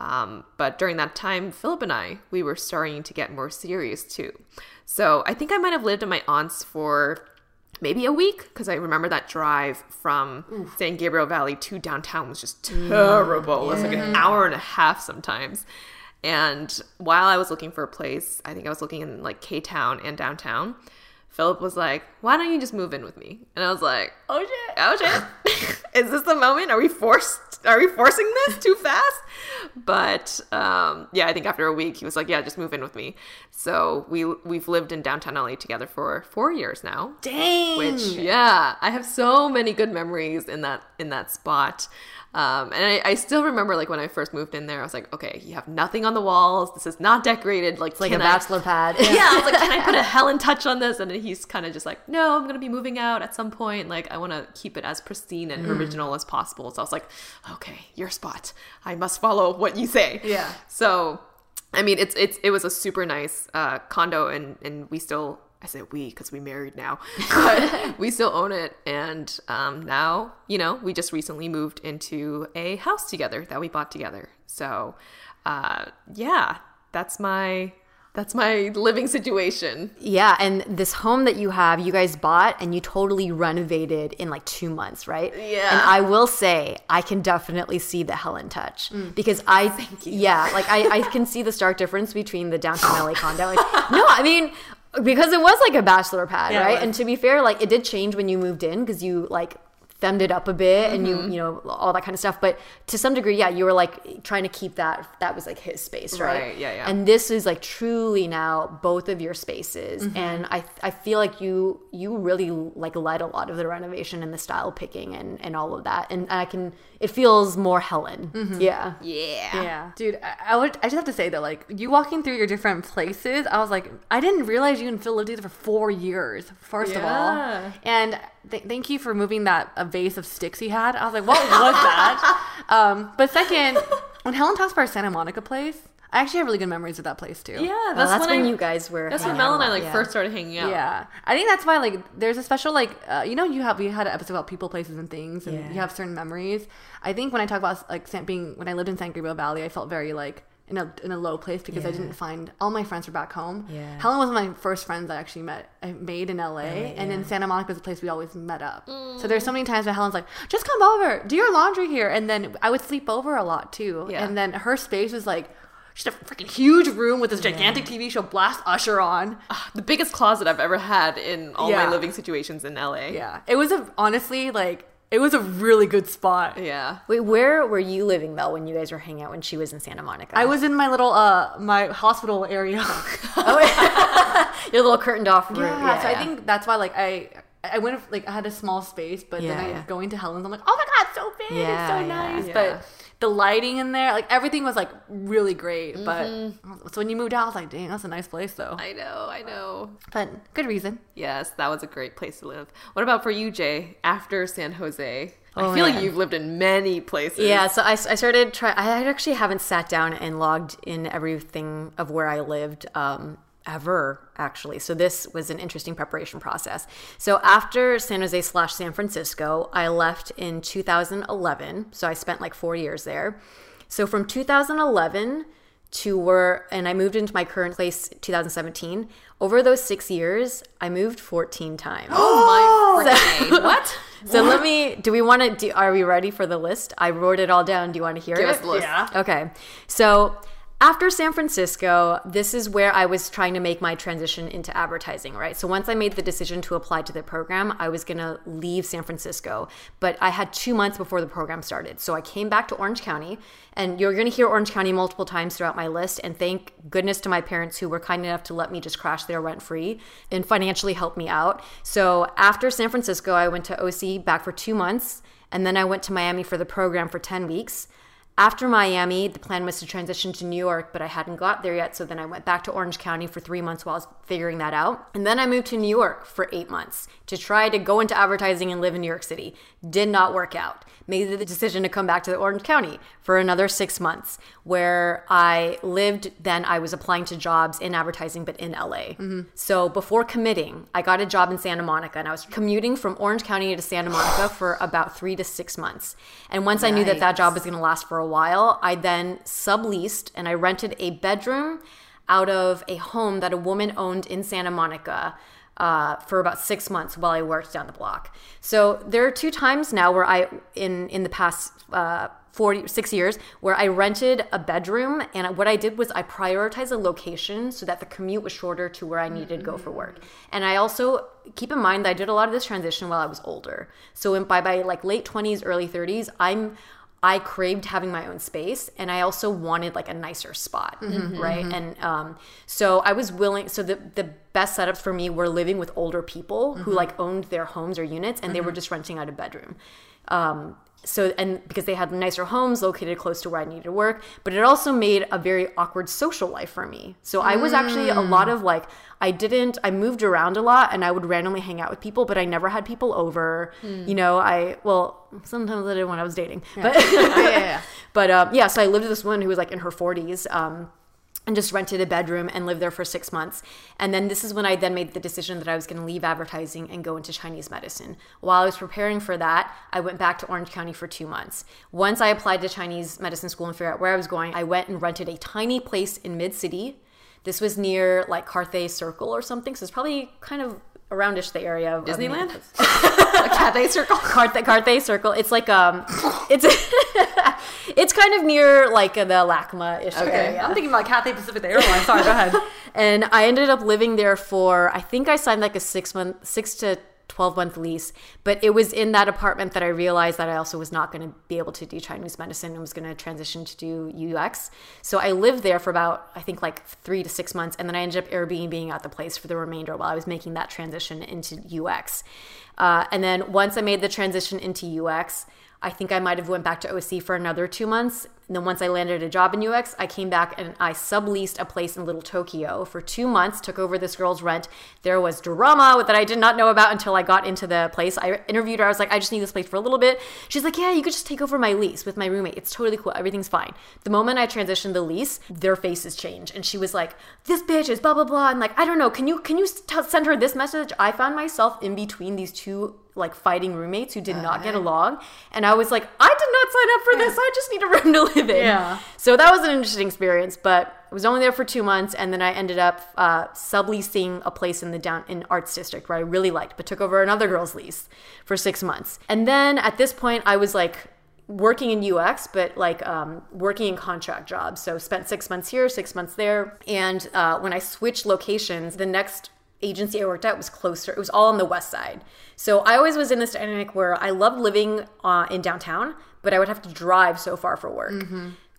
Um, but during that time, Philip and I, we were starting to get more serious too. So I think I might have lived at my aunt's for maybe a week because I remember that drive from San Gabriel Valley to downtown was just terrible. It was like an hour and a half sometimes. And while I was looking for a place, I think I was looking in like K Town and downtown. Philip was like, "Why don't you just move in with me?" And I was like, "Oh shit! Oh shit! Is this the moment? Are we forced? Are we forcing this too fast?" But um, yeah, I think after a week, he was like, "Yeah, just move in with me." So we we've lived in downtown LA together for four years now. Dang. Which yeah, I have so many good memories in that in that spot. Um, and I, I still remember like when I first moved in there, I was like, okay, you have nothing on the walls. This is not decorated. Like, it's like a bachelor pad. yeah, I was like, can I put a Helen touch on this? And then he's kind of just like, no, I'm gonna be moving out at some point. Like, I want to keep it as pristine and original as possible. So I was like, okay, your spot. I must follow what you say. Yeah. So, I mean, it's it's it was a super nice uh, condo, and and we still. I say we because we married now, but we still own it. And um, now, you know, we just recently moved into a house together that we bought together. So, uh, yeah, that's my that's my living situation. Yeah, and this home that you have, you guys bought and you totally renovated in like two months, right? Yeah. And I will say, I can definitely see the Helen touch because I, yeah, like I, I can see the stark difference between the downtown LA condo. Like, no, I mean, because it was like a bachelor pad, Yeah, right? And to be fair, like it did change when you moved in because you like femmed it up a bit and you Mm-hmm. you know all that kind of stuff but to some degree yeah you were like trying to keep that that was like his space right, Right, yeah, yeah. and this is like truly now both of your spaces Mm-hmm. and i i feel like you you really like led a lot of the renovation and the style picking and and all of that and i can it feels more helen Mm-hmm. yeah Yeah. Yeah, dude, I, I would. I just have to say that like you walking through your different places, I was like, I didn't realize you and Phil lived together for four years. First of all, and th- thank you for moving that a vase of sticks he had. I was like, what was that? um, but second, when Helen talks about our Santa Monica place, I actually have really good memories of that place too. Yeah, Well, that's, that's, when, I- you guys were That's when Mel and I like yeah. first started hanging out. Yeah, I think that's why like there's a special like uh, you know you have we had an episode about people, places, and things, and Yeah. you have certain memories. I think when I talk about like San, being when I lived in San Gabriel Valley, I felt very like in a in a low place because I didn't find all my friends were back home. Yeah. Helen was one of my first friends I actually met I made in LA, oh, and then Santa Monica was a place we always met up. So there's so mm. many times where Helen's like, just come over, do your laundry here, and then I would sleep over a lot too. Yeah. And then her space was like. Just a freaking huge room with this gigantic TV show blast Usher on. Ah, the biggest closet I've ever had in all Yeah. my living situations in LA. Yeah, it was a honestly like it was a really good spot. Yeah. wait where were you living mel when you guys were hanging out when she was in santa monica I was in my little uh my hospital area. Oh, your little curtained off room yeah, so I think that's why like I I went like I had a small space, but Yeah, then I yeah. going to Helen's. I'm like, oh my god, it's so big, Yeah, so yeah. nice. Yeah. But the lighting in there, like everything was like really great. Mm-hmm. But so when you moved out, I was like, dang, that's a nice place though. I know, I know. But good reason. Yes, that was a great place to live. What about for you, Jay? After San Jose, Oh, I feel like you've lived in many places. Yeah, so I, I started try. I actually haven't sat down and logged in everything of where I lived um, ever actually. So this was an interesting preparation process. So after San Jose slash San Francisco, I left in 2011. So I spent like four years there. So from 2011 to where, and I moved into my current place 2017. Over those six years, I moved 14 times. Oh my freaking what? So let me. Do we want to? Do, are we ready for the list? I wrote it all down. Do you want to hear Give it? us the list. Yeah. Okay. So after San Francisco, this is where I was trying to make my transition into advertising, right? So once I made the decision to apply to the program, I was to leave San Francisco, but I had 2 months before the program started. So I came back to Orange County, and you're to hear Orange County multiple times throughout my list, and thank goodness to my parents who were kind enough to let me just crash there rent free and financially help me out. So after San Francisco, I went to OC back for 2 months, and then I went to Miami for the program for 10 weeks. After Miami, the plan was to transition to New York, but I hadn't got there yet. So then I went back to Orange County for three months while I was figuring that out. And then I moved to New York for eight months to try to go into advertising and live in New York City. Did not work out. Made the decision to come back to Orange County for another six months, where I lived. Then I was applying to jobs in advertising, but in LA. So before committing, I got a job in Santa Monica and I was commuting from Orange County to Santa Monica for about three to six months. And once I knew that that job was going to last for a while, I then subleased and I rented a bedroom out of a home that a woman owned in Santa Monica. Uh, for about six months while I worked down the block. So there are two times now where I, in in the past uh, 40, six years, where I rented a bedroom, and what I did was I prioritized a location so that the commute was shorter to where I needed to go for work. And I also keep in mind that I did a lot of this transition while I was older. So in, by by like late twenties, early thirties, I'm I craved having my own space and I also wanted like a nicer spot, mm-hmm, mm-hmm, right? Mm-hmm. And um, so I was willing. So the the best setups for me were living with older people who like owned their homes or units and they were just renting out a bedroom. Um, so and because they had nicer homes located close to where I needed to work, but it also made a very awkward social life for me. So I was actually a lot of like I didn't I moved around a lot and I would randomly hang out with people, but I never had people over. You know, I well sometimes I did when I was dating, but yeah but um, yeah. So I lived with this woman who was like in her forties. Um, and just rented a bedroom and lived there for six months. And then this is when I then made the decision that I was going to leave advertising and go into Chinese medicine. While I was preparing for that, I went back to Orange County for two months. Once I applied to Chinese medicine school and figured out where I was going, I went and rented a tiny place in Mid City. This was near like Carthay Circle or something, so it's probably kind of aroundish the area of of Disneyland? Minneapolis. Cathay Circle. Carthay, Carthay Circle. It's like um, it's it's kind of near like the LACMA ish area. I'm thinking about Cathay Pacific Airlines. Sorry, go ahead. and I ended up living there for I think I signed like a six month, six to twelve month lease. But it was in that apartment that I realized that I also was not going to be able to do Chinese medicine and was going to transition to do UX. So I lived there for about I think like three to six months, and then I ended up Airbnb being at the place for the remainder while I was making that transition into UX. Uh, and then once I made the transition into UX. I think I might have went back to OC for another two months. And then once I landed a job in UX, I came back and I subleased a place in Little Tokyo for two months, took over this girl's rent. There was drama that I did not know about until I got into the place. I interviewed her. I was like, I just need this place for a little bit. She's like, Yeah, you could just take over my lease with my roommate. It's totally cool. Everything's fine. The moment I transitioned the lease, their faces changed. And she was like, This bitch is blah, blah, blah. And like, I don't know. Can you, can you t- send her this message? I found myself in between these two like fighting roommates who did not get along. And I was like, I did not sign up for this. I just need a room to live in. Yeah. So that was an interesting experience, but I was only there for two months, and then I ended up uh, subleasing a place in the down in Arts District where I really liked, but took over another girl's lease for six months. And then at this point, I was like working in UX, but like um, working in contract jobs. So spent six months here, six months there, and uh, when I switched locations, the next agency I worked at was closer. It was all on the west side. So I always was in this dynamic where I loved living uh, in downtown, but I would have to drive so far for work.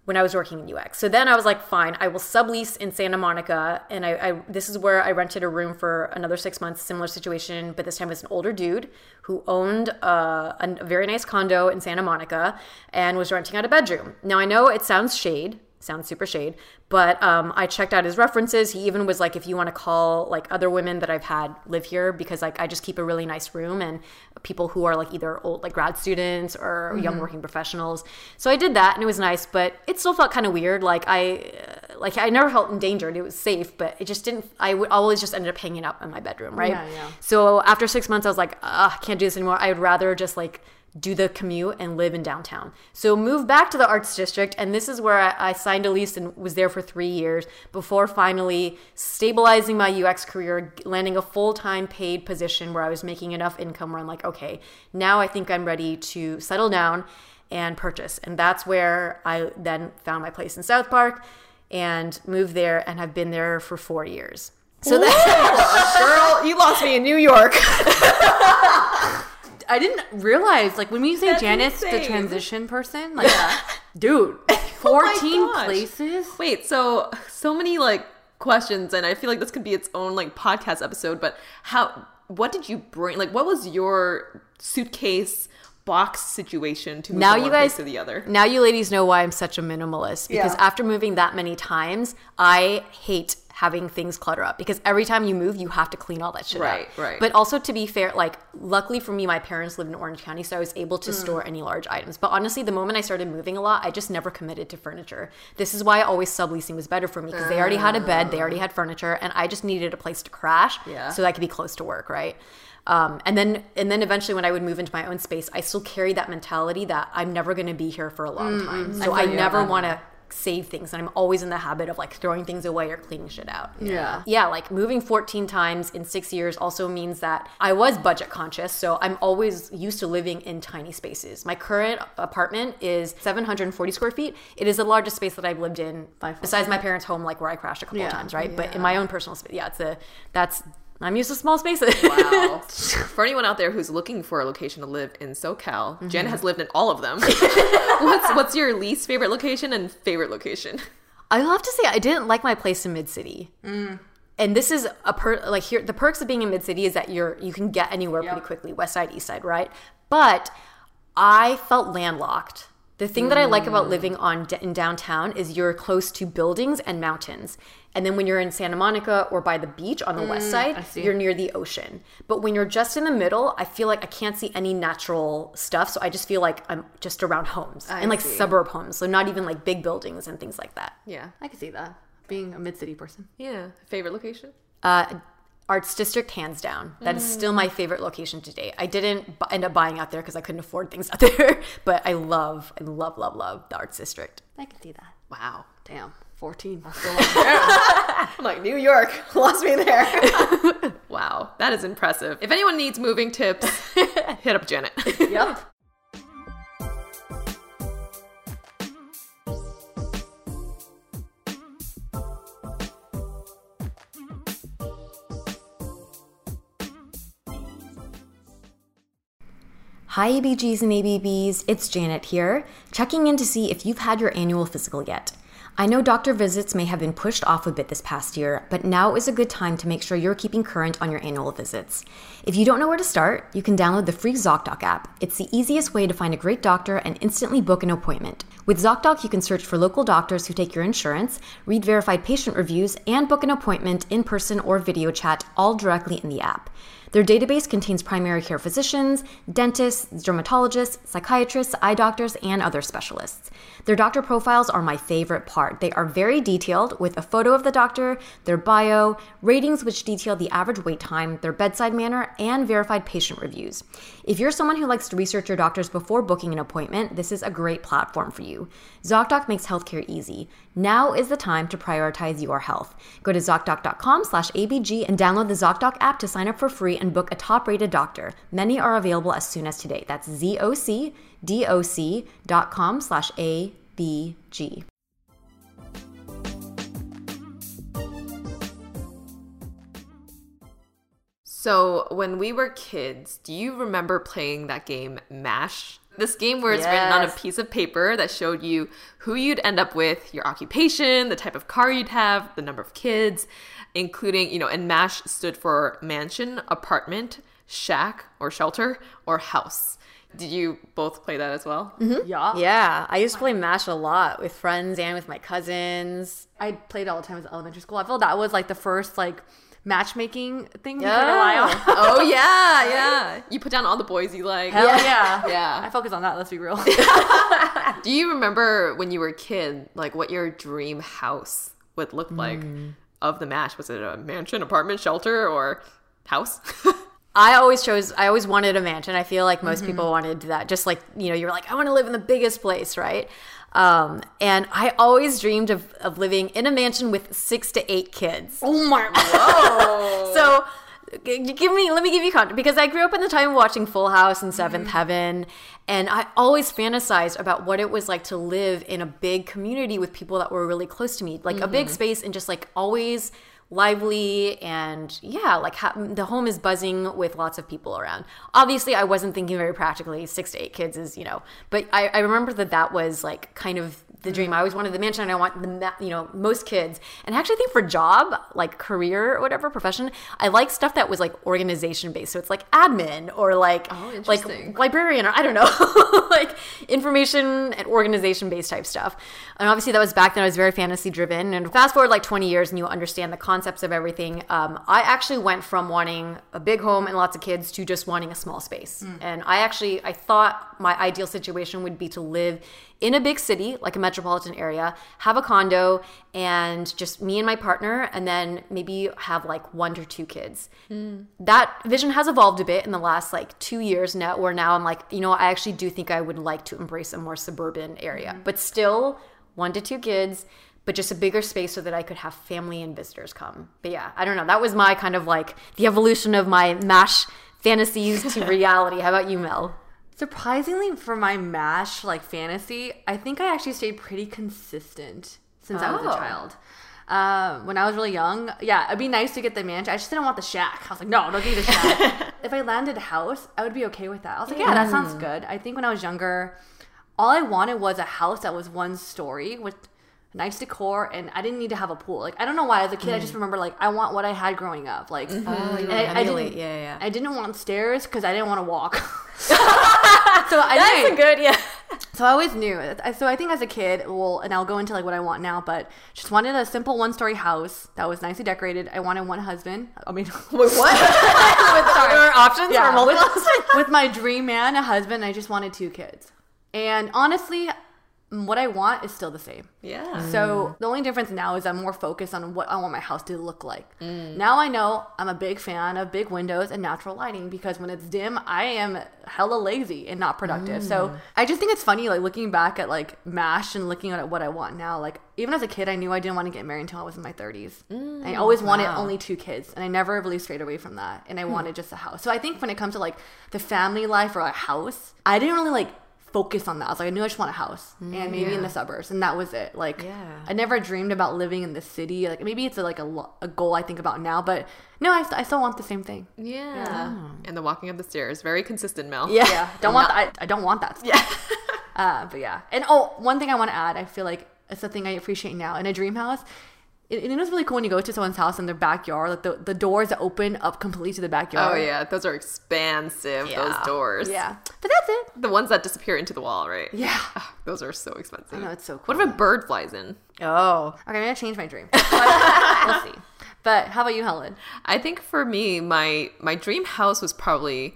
When I was working in UX, so then I was like, "Fine, I will sublease in Santa Monica." And I, I, this is where I rented a room for another six months. Similar situation, but this time it was an older dude who owned uh, a very nice condo in Santa Monica and was renting out a bedroom. Now I know it sounds shade, sounds super shade. But um, i checked out his references. He even was like if you want to call like other women that i've had live here because like i just keep a really nice room and people who are like either old like grad students or young working professionals. So i did that and it was nice but it still felt kind of weird. Like i like i never felt endangered. It was safe but it just didn't i would always just ended up hanging out in my bedroom right? Yeah, yeah. so after six months i was like i can't do this anymore. I would rather just like do the commute and live in downtown. So moved back to the arts district, and this is where I, I signed a lease and was there for three years before finally stabilizing my UX career, landing a full time paid position where I was making enough income where I'm like, okay, now I think I'm ready to settle down and purchase. And that's where I then found my place in South Park. and moved there and have been there for four years. So that Girl, you lost me in New York. I didn't realize like when we say That's Janice, the transition person, like, dude, oh fourteen places. Wait, so so many like questions, and I feel like this could be its own like podcast episode. But how? What did you bring? Like, what was your suitcase box situation to move now from you one place guys to the other? now you ladies know why i'm such a minimalist because Yeah. after moving that many times i hate having things clutter up because every time you move you have to clean all that shit Right, up right. right. but also to be fair like luckily for me my parents lived in orange county so i was able Mm. to store any large items but honestly the moment i started moving a lot i just never committed to furniture this is why I always subleasing was better for me because they already had a bed they already had furniture and i just needed a place to crash Yeah. so that i could be close to work right um, and then and then eventually when I would move into my own space, I still carry that mentality that I'm never going to be here for a long Mm, time. So I, never want to save things, and I'm always in the habit of like throwing things away or cleaning shit out. Yeah. Yeah, like moving 14 times in six years also means that I was budget conscious. So I'm always used to living in tiny spaces. My current apartment is 740 square feet. It is the largest space that I've lived in besides my parents' home, like where I crashed a couple Yeah. of times, right? But in my own personal space, yeah, it's a, that's, I'm used to small spaces. Wow. for anyone out there who's looking for a location to live in SoCal, Mm-hmm. Jen has lived in all of them. what's what's your least favorite location and favorite location? I'll have to say I didn't like my place in Mid City. And this is a per like here the perks of being in Mid City is that you're you can get anywhere pretty quickly, west side, east side, right? But I felt landlocked. The thing that I like about living on in downtown is you're close to buildings and mountains. And then when you're in Santa Monica or by the beach on the west side, you're near the ocean. But when you're just in the middle, I feel like I can't see any natural stuff. So I just feel like I'm just around homes and like see. suburb homes. So not even like big buildings and things like that. Yeah. I can see that being a mid city person. Yeah. Favorite location? Uh, Arts District, hands down. That is still my favorite location to date. I didn't bu- end up buying out there because I couldn't afford things out there, but I love, I love, love, love the Arts District. I can see that. Wow. Damn, fourteen. I'm like, New York, lost me there. wow, that is impressive. If anyone needs moving tips, hit up Janet. yep. Hi, ABGs and ABBs, it's Janet here, checking in to see if you've had your annual physical yet. I know doctor visits may have been pushed off a bit this past year, but now is a good time to make sure you're keeping current on your annual visits. If you don't know where to start, you can download the free ZocDoc app. It's the easiest way to find a great doctor and instantly book an appointment. With ZocDoc, you can search for local doctors who take your insurance, read verified patient reviews, and book an appointment in person or video chat all directly in the app. Their database contains primary care physicians, dentists, dermatologists, psychiatrists, eye doctors, and other specialists. Their doctor profiles are my favorite part. They are very detailed with a photo of the doctor, their bio, ratings which detail the average wait time, their bedside manner, and verified patient reviews. If you're someone who likes to research your doctors before booking an appointment, this is a great platform for you. ZocDoc makes healthcare easy. Now is the time to prioritize your health. Go to ZocDoc.com slash ABG and download the ZocDoc app to sign up for free and book a top-rated doctor. Many are available as soon as today. That's ZocDoc.com So, when we were kids, do you remember playing that game MASH? This game where it's written on a piece of paper that showed you who you'd end up with, your occupation, the type of car you'd have, the number of kids, including, you know, and MASH stood for mansion, apartment, shack or shelter, or house. Did you both play that as well? Mm-hmm. Yeah. Yeah, I used to play MASH a lot with friends and with my cousins. I played all the time as elementary school. I feel that was like the first like matchmaking thing we Yeah. rely on. oh, yeah, yeah. You put down all the boys you like. Hell yeah. Yeah. I focus on that, let's be real. Do you remember when you were a kid, like what your dream house would look like mm. of the match? Was it a mansion, apartment, shelter, or house? I always chose, I always wanted a mansion. I feel like most mm-hmm. people wanted that. Just like, you know, you're like, I want to live in the biggest place, right? Um, and I always dreamed of, of living in a mansion with six to eight kids. oh my So give me let me give you context because I grew up in the time of watching Full House and 7th Heaven, and I always fantasized about what it was like to live in a big community with people that were really close to me, like a big space and just like always lively and yeah like ha- the home is buzzing with lots of people around. Obviously i wasn't thinking very practically. Six to eight kids is you know but i, I remember that that was like kind of the dream i always wanted the mansion and i want the ma- you know most kids and I actually think for job like career or whatever profession i like stuff that was like organization based so it's like admin or like Oh, like librarian or I don't know, like information and organization based type stuff. And obviously that was back then I was very fantasy driven. And fast forward like 20 years and you understand the concepts of everything. Um, I actually went from wanting a big home and lots of kids to just wanting a small space. And I actually I thought my ideal situation would be to live in a big city, like a metropolitan area, have a condo and just me and my partner, and then maybe have like one or two kids. Hmm. That vision has evolved a bit in the last like two years now, where now I'm like, you know, I actually do think I would like to embrace a more suburban area, hmm. but still one to two kids. But just a bigger space so that I could have family and visitors come. But yeah, I don't know. That was my kind of like the evolution of my MASH fantasies to reality. How about you, Mel? Surprisingly, for my MASH like fantasy, I think I actually stayed pretty consistent since I was Oh. a child. Um, when I was really young, yeah, it'd be nice to get the mansion. I just didn't want the shack. I was like, no, don't give me the shack. if I landed a house, I would be okay with that. I was like, yeah, that Mm. sounds good. I think when I was younger, all I wanted was a house that was one story with nice decor, and I didn't need to have a pool. Like I don't know why. As a kid, I just remember like I want what I had growing up. Like, Mm. Oh, I, I didn't, Yeah, yeah, yeah. I didn't want stairs because I didn't want to walk. so I That's knew- a good, yeah. so I always knew. So I think as a kid, well, and I'll go into like what I want now, but just wanted a simple one-story house that was nicely decorated. I wanted one husband. I mean, Wait, what? With other options yeah, or multiple? with, with my dream man, a husband. I just wanted two kids, and honestly, what I want is still the same. Yeah. So the only difference now is I'm more focused on what I want my house to look like. Mm. Now I know I'm a big fan of big windows and natural lighting because when it's dim, I am hella lazy and not productive. So mm. I just think it's funny, like looking back at like MASH and looking at what I want now. Like even as a kid, I knew I didn't want to get married until I was in my 30s. Mm, I always wanted only two kids, and I never really strayed away from that. And I hmm. wanted just a house. So I think when it comes to like the family life or a house, I didn't really like focus on that. I was like, I knew I just want a house and maybe in the suburbs, and that was it. Like, Yeah. I never dreamed about living in the city. Like, maybe it's a, like a, lo- a goal I think about now, but no, I, st- I still want the same thing. Yeah. And the walking up the stairs, very consistent, Mel. Yeah, yeah. don't want that. I, I don't want that. Stuff. Yeah. uh, but yeah, and oh, one thing I want to add, I feel like it's a thing I appreciate now in a dream house. It, it was really cool when you go to someone's house in their backyard, like the, the doors that open up completely to the backyard. Oh yeah, those are expansive. Those doors. Yeah. But that's it. The ones that disappear into the wall, right? Yeah. Ah, those are so expensive. I know, it's so cool. What if a bird flies in? Oh. Okay, I'm gonna change my dream. We'll see. But how about you, Helen? I think for me, my my dream house was probably.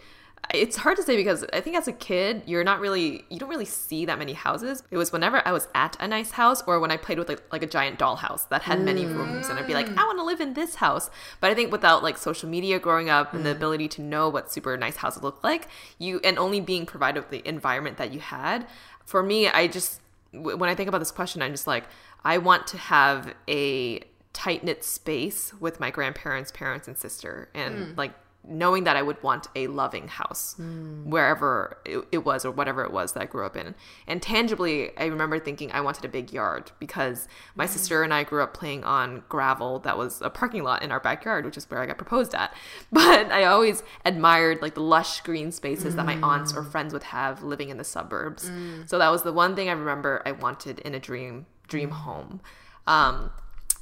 It's hard to say because I think as a kid, you're not really you don't really see that many houses. It was whenever I was at a nice house or when I played with like, like a giant dollhouse that had many mm. rooms, and I'd be like, I want to live in this house. But I think without like social media growing up and the mm. ability to know what super nice houses look like, you and only being provided with the environment that you had, for me, I just w- when I think about this question, I'm just like, I want to have a tight knit space with my grandparents, parents, and sister, and mm. like knowing that I would want a loving house hmm. wherever it, it was or whatever it was that I grew up in. And tangibly, I remember thinking I wanted a big yard because my hmm. sister and I grew up playing on gravel that was a parking lot in our backyard, which is where I got proposed at. But I always admired like the lush green spaces that my aunts or hmm. friends would have living in the suburbs. So that was the one thing I remember I wanted in a dream dream home. Um,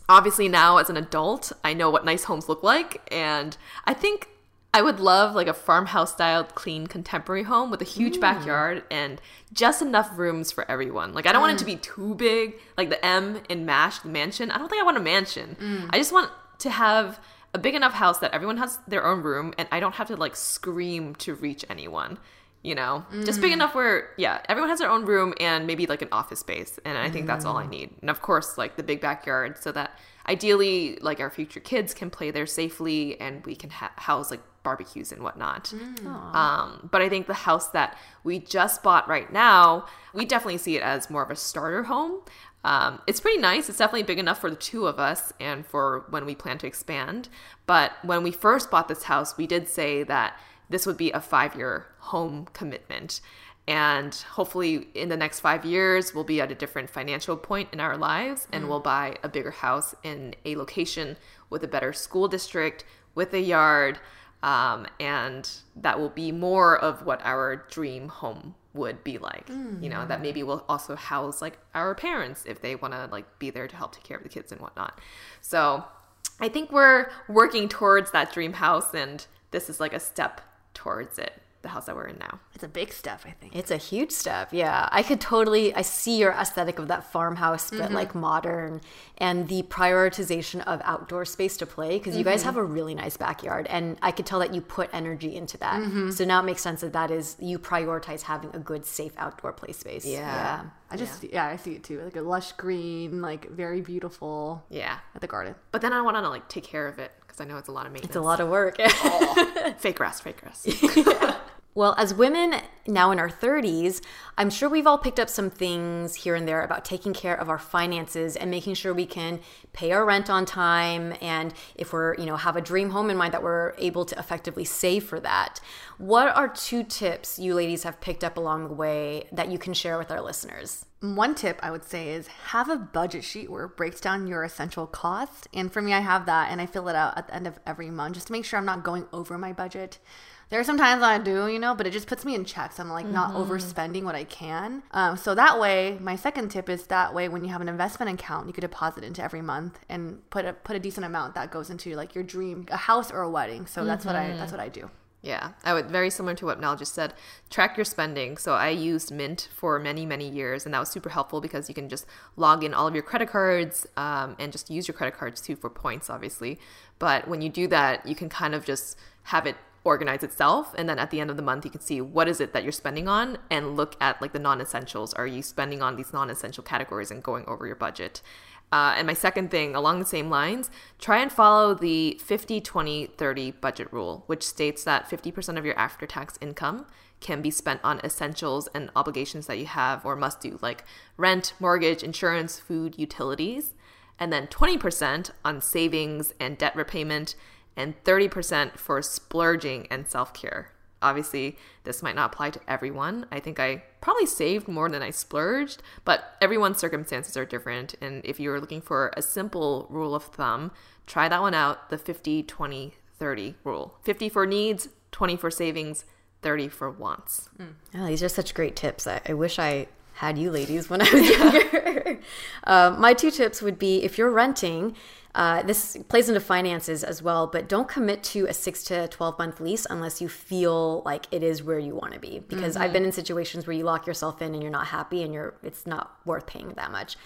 obviously now as an adult i know what nice homes look like and i think i would love like a farmhouse styled clean contemporary home with a huge mm. backyard and just enough rooms for everyone. Like i don't want it to mm. be too big like the m in mash the mansion. I don't think i want a mansion. Mm. I just want to have a big enough house that everyone has their own room and i don't have to like scream to reach anyone you know just big enough where yeah everyone has their own room and maybe like an office space and i think that's all i need and of course like the big backyard so that ideally like our future kids can play there safely and we can ha- house like barbecues and whatnot. Um, but I think the house that we just bought right now, we definitely see it as more of a starter home. Um, it's pretty nice. It's definitely big enough for the two of us and for when we plan to expand. But when we first bought this house, we did say that this would be a five year home commitment. And hopefully, in the next five years, we'll be at a different financial point in our lives and we'll buy a bigger house in a location with a better school district, with a yard. Um, and that will be more of what our dream home would be like. You know, that maybe will also house like our parents if they want to like be there to help take care of the kids and whatnot. So I think we're working towards that dream house, and this is like a step towards it. The house that we're in now. It's a big step, I think. It's a huge step. Yeah. I could totally I see your aesthetic of that farmhouse but mm-hmm. like modern and the prioritization of outdoor space to play because you guys mm-hmm. have a really nice backyard and I could tell that you put energy into that. Mm-hmm. So now it makes sense that that is you prioritize having a good safe outdoor play space. Yeah. I just yeah. I see it too. Like a lush green, like very beautiful Yeah. at the garden. But then I want to like take care of it because I know it's a lot of maintenance. It's a lot of work. fake grass, fake grass. Well, as women now in our 30s, I'm sure we've all picked up some things here and there about taking care of our finances and making sure we can pay our rent on time and if we're, you know, have a dream home in mind that we're able to effectively save for that. What are two tips you ladies have picked up along the way that you can share with our listeners? One tip I would say is have a budget sheet where it breaks down your essential costs. And for me, I have that and I fill it out at the end of every month just to make sure I'm not going over my budget. There are some times I do, you know, but it just puts me in check. So I'm like not overspending what I can. Um, so that way, my second tip is that way when you have an investment account, you could deposit into every month and put a put a decent amount that goes into like your dream, a house or a wedding. So that's what I that's what I do. Yeah, I would very similar to what Mel just said. Track your spending. So I used Mint for many, many years, and that was super helpful because you can just log in all of your credit cards um, and just use your credit cards too for points, obviously. But when you do that, you can kind of just have it organize itself and then at the end of the month you can see what is it that you're spending on and look at like the non-essentials. Are you spending on these non-essential categories and going over your budget? Uh, and my second thing along the same lines try and follow the 50 20 30 budget rule which states that 50% of your after-tax income can be spent on essentials and obligations that you have or must do like rent mortgage insurance food utilities. And then 20% on savings and debt repayment and 30% for splurging and self care. Obviously, this might not apply to everyone. I think I probably saved more than I splurged, but everyone's circumstances are different. And if you're looking for a simple rule of thumb, try that one out the 50 20 30 rule 50 for needs, 20 for savings, 30 for wants. Oh, these are such great tips. I, I wish I had you ladies when I was younger. um, my two tips would be if you're renting, uh, this plays into finances as well, but don't commit to a six to 12 month lease unless you feel like it is where you want to be. Because I've been in situations where you lock yourself in and you're not happy and you're it's not worth paying that much.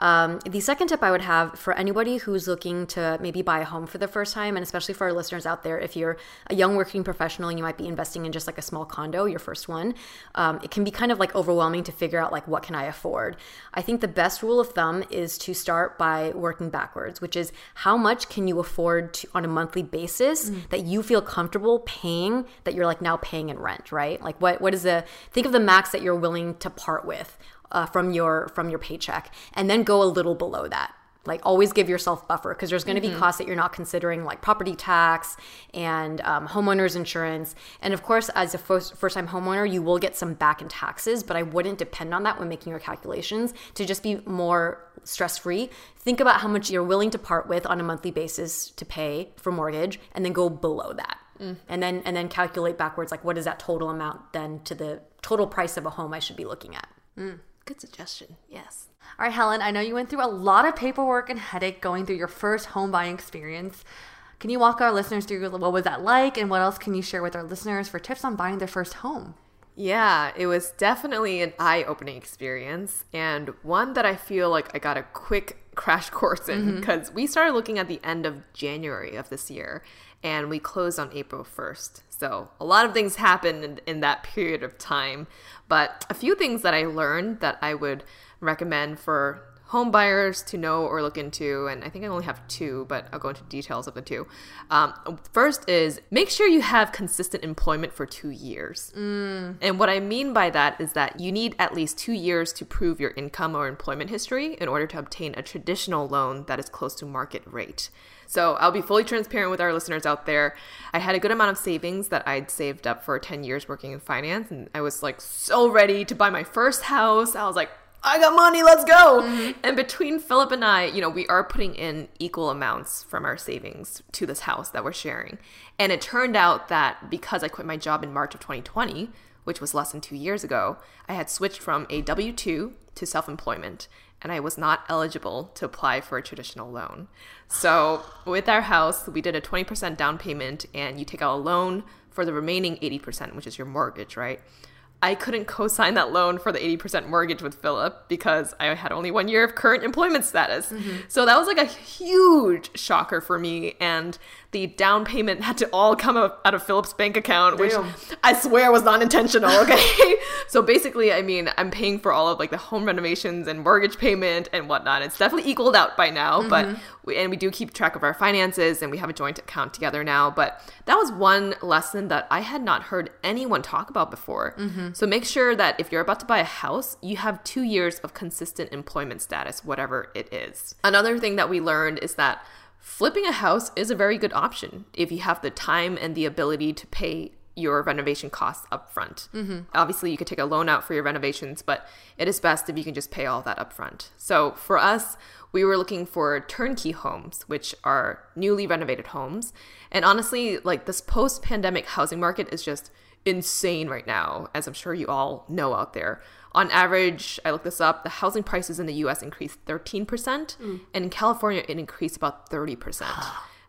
Um, the second tip I would have for anybody who's looking to maybe buy a home for the first time, and especially for our listeners out there, if you're a young working professional and you might be investing in just like a small condo, your first one, um, it can be kind of like overwhelming to figure out like what can I afford. I think the best rule of thumb is to start by working backwards, which is how much can you afford to, on a monthly basis that you feel comfortable paying that you're like now paying in rent, right? Like what what is the think of the max that you're willing to part with uh, from your from your paycheck and then go a little below that. Like always give yourself buffer because there's going to be costs that you're not considering like property tax and um, homeowners insurance. And of course as a first, first time homeowner you will get some back in taxes but i wouldn't depend on that when making your calculations to just be more stress free think about how much you're willing to part with on a monthly basis to pay for mortgage and then go below that. And then and then calculate backwards like what is that total amount then to the total price of a home i should be looking at Good suggestion. Yes. All right, Helen, I know you went through a lot of paperwork and headache going through your first home buying experience. Can you walk our listeners through what was that like and what else can you share with our listeners for tips on buying their first home? Yeah, it was definitely an eye opening experience and one that I feel like I got a quick crash course in mm-hmm. because we started looking at the end of January of this year and we closed on April 1st. So a lot of things happened in, in that period of time, but a few things that I learned that I would recommend for home buyers to know or look into, and I think I only have two, but I'll go into details of the two. Um, first is make sure you have consistent employment for two years. Mm. And what I mean by that is that you need at least two years to prove your income or employment history in order to obtain a traditional loan that is close to market rate. So I'll be fully transparent with our listeners out there. I had a good amount of savings that I'd saved up for 10 years working in finance, and I was like so ready to buy my first house. I was like, I got money, let's go. Mm-hmm. And between Philip and I, you know, we are putting in equal amounts from our savings to this house that we're sharing. And it turned out that because I quit my job in March of 2020, which was less than two years ago, I had switched from a W 2 to self employment and I was not eligible to apply for a traditional loan. So, with our house, we did a 20% down payment, and you take out a loan for the remaining 80%, which is your mortgage, right? I couldn't co sign that loan for the 80% mortgage with Philip because I had only one year of current employment status. Mm-hmm. So that was like a huge shocker for me. And the down payment had to all come out of Philip's bank account, Damn. which I swear was not intentional. Okay. so basically, I mean, I'm paying for all of like the home renovations and mortgage payment and whatnot. It's definitely equaled out by now, mm-hmm. but we, and we do keep track of our finances and we have a joint account together now. But that was one lesson that I had not heard anyone talk about before. Mm-hmm. So make sure that if you're about to buy a house, you have two years of consistent employment status, whatever it is. Another thing that we learned is that flipping a house is a very good option if you have the time and the ability to pay your renovation costs up front. Mm-hmm. Obviously, you could take a loan out for your renovations, but it is best if you can just pay all that up front. So for us, we were looking for turnkey homes, which are newly renovated homes. And honestly, like this post pandemic housing market is just insane right now, as I'm sure you all know out there. On average, I looked this up, the housing prices in the US increased 13%, mm. and in California, it increased about 30%.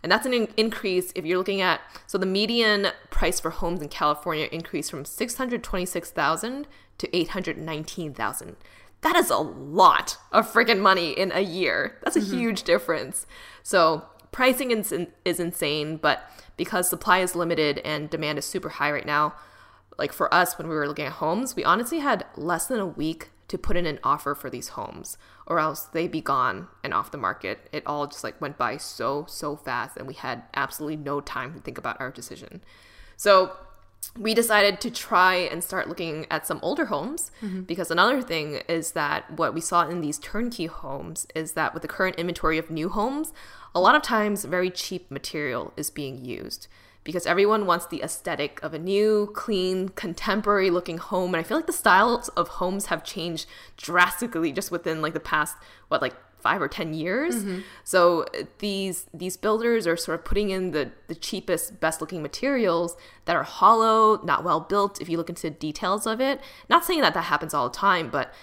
and that's an in- increase if you're looking at so the median price for homes in California increased from 626,000 to 819,000. That is a lot of freaking money in a year. That's a mm-hmm. huge difference. So, pricing is, is insane, but because supply is limited and demand is super high right now, like for us when we were looking at homes, we honestly had less than a week to put in an offer for these homes or else they'd be gone and off the market. It all just like went by so so fast and we had absolutely no time to think about our decision. So we decided to try and start looking at some older homes mm-hmm. because another thing is that what we saw in these turnkey homes is that with the current inventory of new homes, a lot of times very cheap material is being used because everyone wants the aesthetic of a new, clean, contemporary looking home. And I feel like the styles of homes have changed drastically just within like the past, what, like five or ten years. Mm-hmm. So these these builders are sort of putting in the the cheapest, best looking materials that are hollow, not well built. If you look into details of it, not saying that that happens all the time, but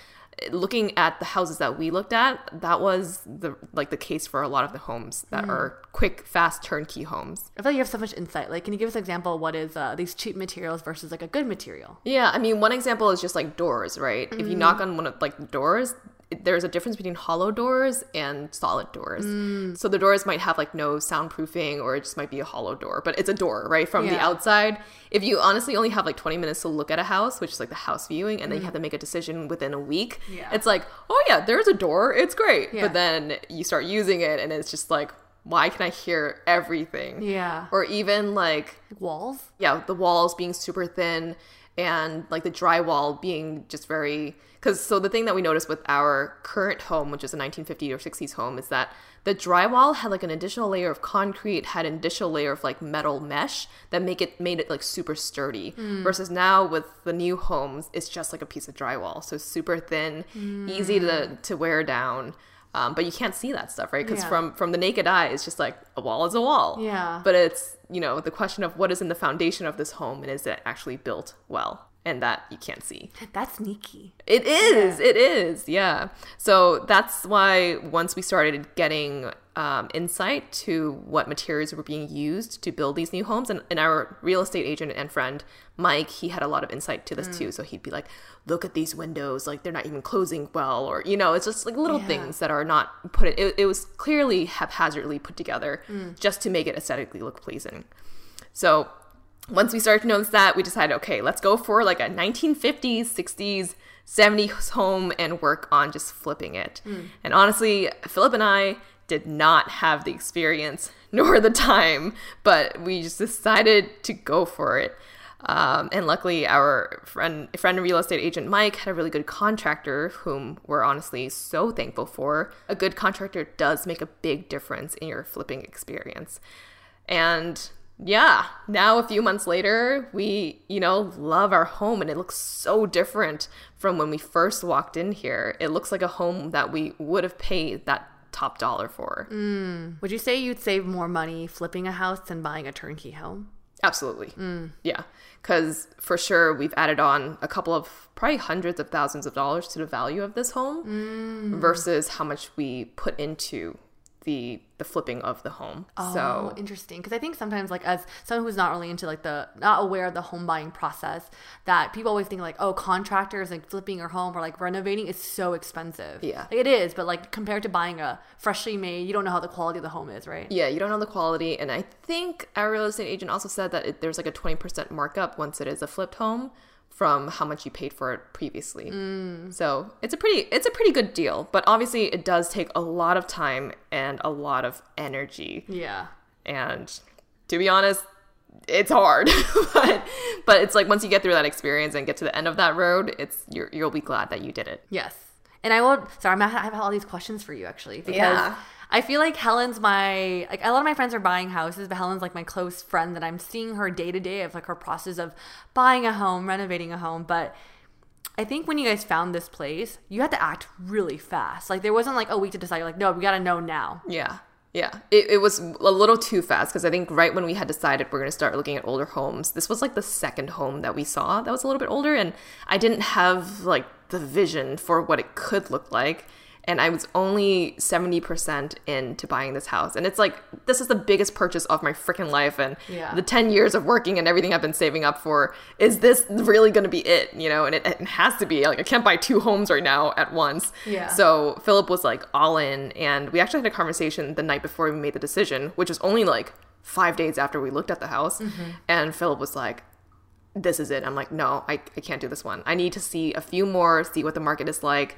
looking at the houses that we looked at, that was the like the case for a lot of the homes that mm. are quick, fast turnkey homes. I feel like you have so much insight. Like, can you give us an example? What is uh, these cheap materials versus like a good material? Yeah, I mean, one example is just like doors, right? Mm. If you mm. knock on one of like the doors, there's a difference between hollow doors and solid doors. Mm. So the doors might have like no soundproofing or it just might be a hollow door, but it's a door, right? From yeah. the outside. If you honestly only have like 20 minutes to look at a house, which is like the house viewing, and mm. then you mm. have to make a decision within a week, yeah. it's like, oh yeah, there's a door. It's great. Yeah. But then you start using it and it's just like, why can I hear everything? Yeah. Or even like walls? Yeah, the walls being super thin and like the drywall being just very because so the thing that we noticed with our current home which is a 1950s or 60s home is that the drywall had like an additional layer of concrete had an additional layer of like metal mesh that make it made it like super sturdy mm. versus now with the new homes it's just like a piece of drywall so super thin mm. easy to to wear down um, but you can't see that stuff, right? Because yeah. from from the naked eye, it's just like a wall is a wall. Yeah. But it's you know the question of what is in the foundation of this home and is it actually built well? And that you can't see. That's sneaky. It is. Yeah. It is. Yeah. So that's why once we started getting um, insight to what materials were being used to build these new homes, and, and, our real estate agent and friend Mike, he had a lot of insight to this mm. too. So he'd be like, "Look at these windows. Like they're not even closing well, or you know, it's just like little yeah. things that are not put. It, it was clearly haphazardly put together mm. just to make it aesthetically look pleasing. So once we started to notice that, we decided, okay, let's go for like a 1950s, 60s, 70s home and work on just flipping it. And honestly, Philip and I did not have the experience nor the time, but we just decided to go for it. Um, and luckily, our friend, friend and real estate agent Mike had a really good contractor, whom we're honestly so thankful for. A good contractor does make a big difference in your flipping experience. And yeah, now a few months later, we, you know, love our home and it looks so different from when we first walked in here. It looks like a home that we would have paid that top dollar for. Mm. Would you say you'd save more money flipping a house than buying a turnkey home? Absolutely. Mm. Yeah. Because for sure, we've added on a couple of probably hundreds of thousands of dollars to the value of this home mm. versus how much we put into the the flipping of the home. Oh, so interesting. Because I think sometimes, like, as someone who's not really into like the not aware of the home buying process, that people always think like, oh, contractors like flipping your home or like renovating is so expensive. Yeah. like, it is. But like compared to buying a freshly made, you don't know how the quality of the home is, right? yeah, you don't know the quality. And I think our real estate agent also said that it, there's like a 20% markup once it is a flipped home from how much you paid for it previously. Mm. So it's a pretty it's a pretty good deal. But obviously it does take a lot of time and a lot of energy. Yeah. and to be honest it's hard but but it's like once you get through that experience and get to the end of that road it's you're, you'll be glad that you did it Yes. And I will. Sorry, I'm, I have all these questions for you actually because Yeah. I feel like Helen's my like a lot of my friends are buying houses, but Helen's like my close friend that I'm seeing her day to day of like her process of buying a home, renovating a home. But I think when you guys found this place, you had to act really fast. Like there wasn't like a week to decide. You're like, no, we gotta know now. yeah yeah it, it was a little too fast because i think right when we had decided we're to start looking at older homes this was like the second home that we saw that was a little bit older and i didn't have like the vision for what it could look like and I was only 70% into buying this house. And it's like, this is the biggest purchase of my freaking life. And Yeah. the 10 years of working and everything I've been saving up for, is this really going to be it? You know, and it, it has to be. Like, I can't buy two homes right now at once. Yeah. So Philip was like all in. And we actually had a conversation the night before we made the decision, which was only like five days after we looked at the house. Mm-hmm. And Philip was like, this is it. I'm like, no, I, I can't do this one. I need to see a few more, see what the market is like.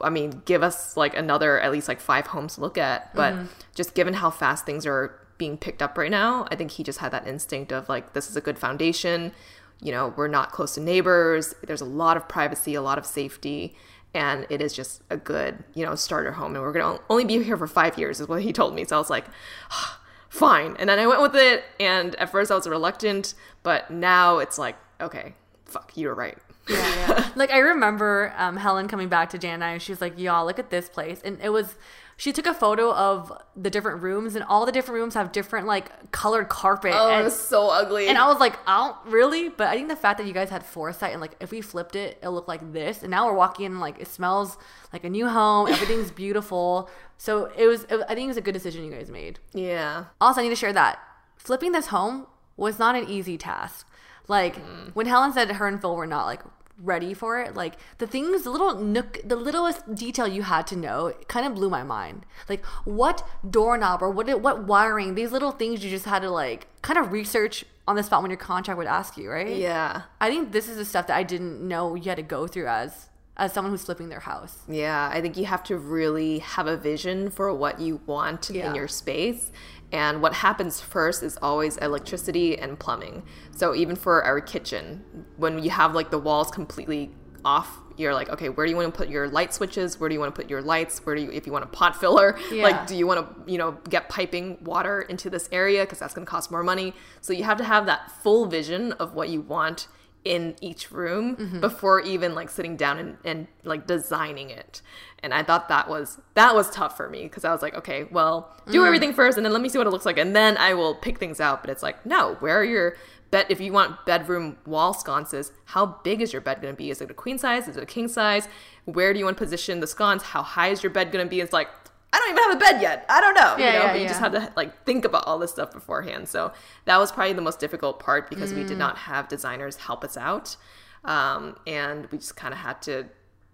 I mean, give us like another at least like five homes to look at. But mm-hmm. just given how fast things are being picked up right now, I think he just had that instinct of like, this is a good foundation. You know, we're not close to neighbors. There's a lot of privacy, a lot of safety. And it is just a good, you know, starter home. And we're going to only be here for five years, is what he told me. So I was like, ah, fine. And then I went with it. And at first I was reluctant, but now it's like, okay, fuck, you were right. Yeah, yeah. like I remember um, Helen coming back to Jan and I, and she was like, "Y'all, look at this place," and it was. She took a photo of the different rooms, and all the different rooms have different like colored carpet. Oh, and, it was so ugly. and I was like, "I don't really," but I think the fact that you guys had foresight and like if we flipped it, it looked like this. And now we're walking in, like it smells like a new home. Everything's beautiful. So it was. It, I think it was a good decision you guys made. yeah. Also, I need to share that flipping this home was not an easy task. Like when Helen said her and Phil were not like ready for it, like the things, the little nook, the littlest detail you had to know, kind of blew my mind. Like what doorknob or what what wiring, these little things you just had to like kind of research on the spot when your contract would ask you, right? Yeah. I think this is the stuff that I didn't know you had to go through as as someone who's flipping their house. Yeah. I think you have to really have a vision for what you want Yeah. in your space. And what happens first is always electricity and plumbing. So even for our kitchen, when you have like the walls completely off, you're like, okay, where do you want to put your light switches? Where do you want to put your lights? Where do you, if you want a pot filler, Yeah. like, do you want to, you know, get piping water into this area? Because that's going to cost more money. So you have to have that full vision of what you want in each room mm-hmm. before even like sitting down and, and like designing it and i thought that was that was tough for me because i was like okay well do everything first and then let me see what it looks like and then i will pick things out. But it's like no where are your bed if you want bedroom wall sconces how big is your bed going to be? Is it a queen size? Is it a king size? Where do you want to position the sconce? How high is your bed going to be? It's like I don't even have a bed yet. I don't know. Yeah, you know, yeah, but you just have to like think about all this stuff beforehand. So that was probably the most difficult part because we did not have designers help us out, um, and we just kind of had to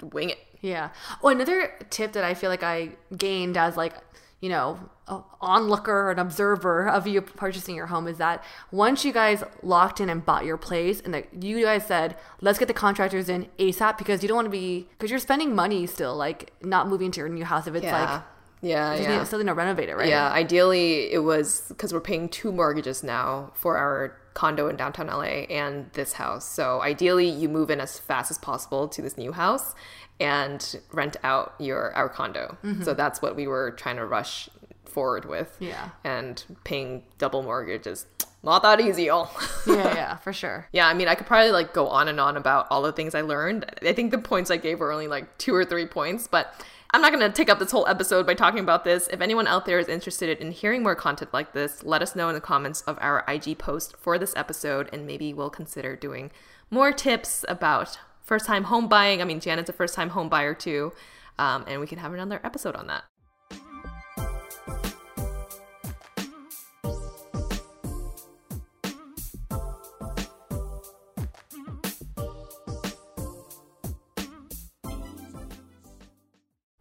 wing it. Yeah. Oh, another tip that I feel like I gained as like, you know, onlooker, an observer of you purchasing your home is that once you guys locked in and bought your place and that you guys said, let's get the contractors in ASAP because you don't want to be, because you're spending money still, like not moving to your new house if it's Yeah. like, yeah, just yeah. need, still need to renovate it, right? Yeah, ideally it was because we're paying two mortgages now for our condo in downtown LA and this house. So ideally you move in as fast as possible to this new house and rent out your our condo. So mm-hmm. that's what we were trying to rush forward with. Yeah. And paying double mortgage is not that easy, y'all. yeah, yeah, for sure. Yeah, I mean, I could probably like go on and on about all the things I learned. I think the points I gave were only like two or three points, but I'm not going to take up this whole episode by talking about this. If anyone out there is interested in hearing more content like this, let us know in the comments of our IG post for this episode, and maybe we'll consider doing more tips about first time home buying. I mean, Janet's a first time home buyer too, um, and we can have another episode on that.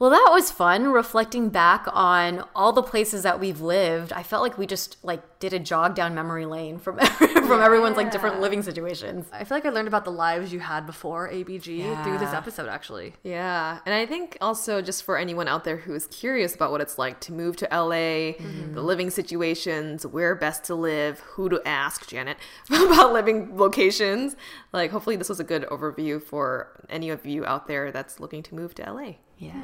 Well, that was fun reflecting back on all the places that we've lived. I felt like we just like did a jog down memory lane from from everyone's like different living situations. I feel like I learned about the lives you had before ABG through this episode, actually. Yeah, and I think also just for anyone out there who is curious about what it's like to move to LA, mm-hmm. the living situations, where best to live, who to ask, Janet, about living locations, like hopefully this was a good overview for any of you out there that's looking to move to LA. Yeah.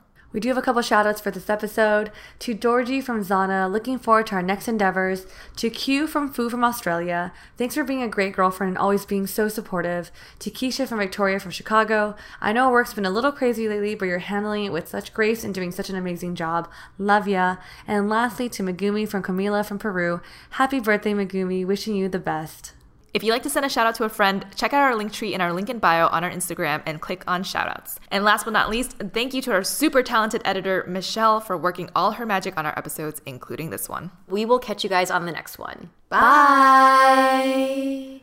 We do have a couple shout outs for this episode. To Dorji from Zana, looking forward to our next endeavors. To Q from Fu from Australia, thanks for being a great girlfriend and always being so supportive. To Keisha from Victoria from Chicago, I know work's been a little crazy lately, but you're handling it with such grace and doing such an amazing job. Love ya. And lastly, to Megumi from Camila from Peru, happy birthday, Megumi. Wishing you the best. If you'd like to send a shout out to a friend, check out our link tree in our link in bio on our Instagram and click on shoutouts. And last but not least, thank you to our super talented editor, Michelle, for working all her magic on our episodes, including this one. We will catch you guys on the next one. Bye. Bye.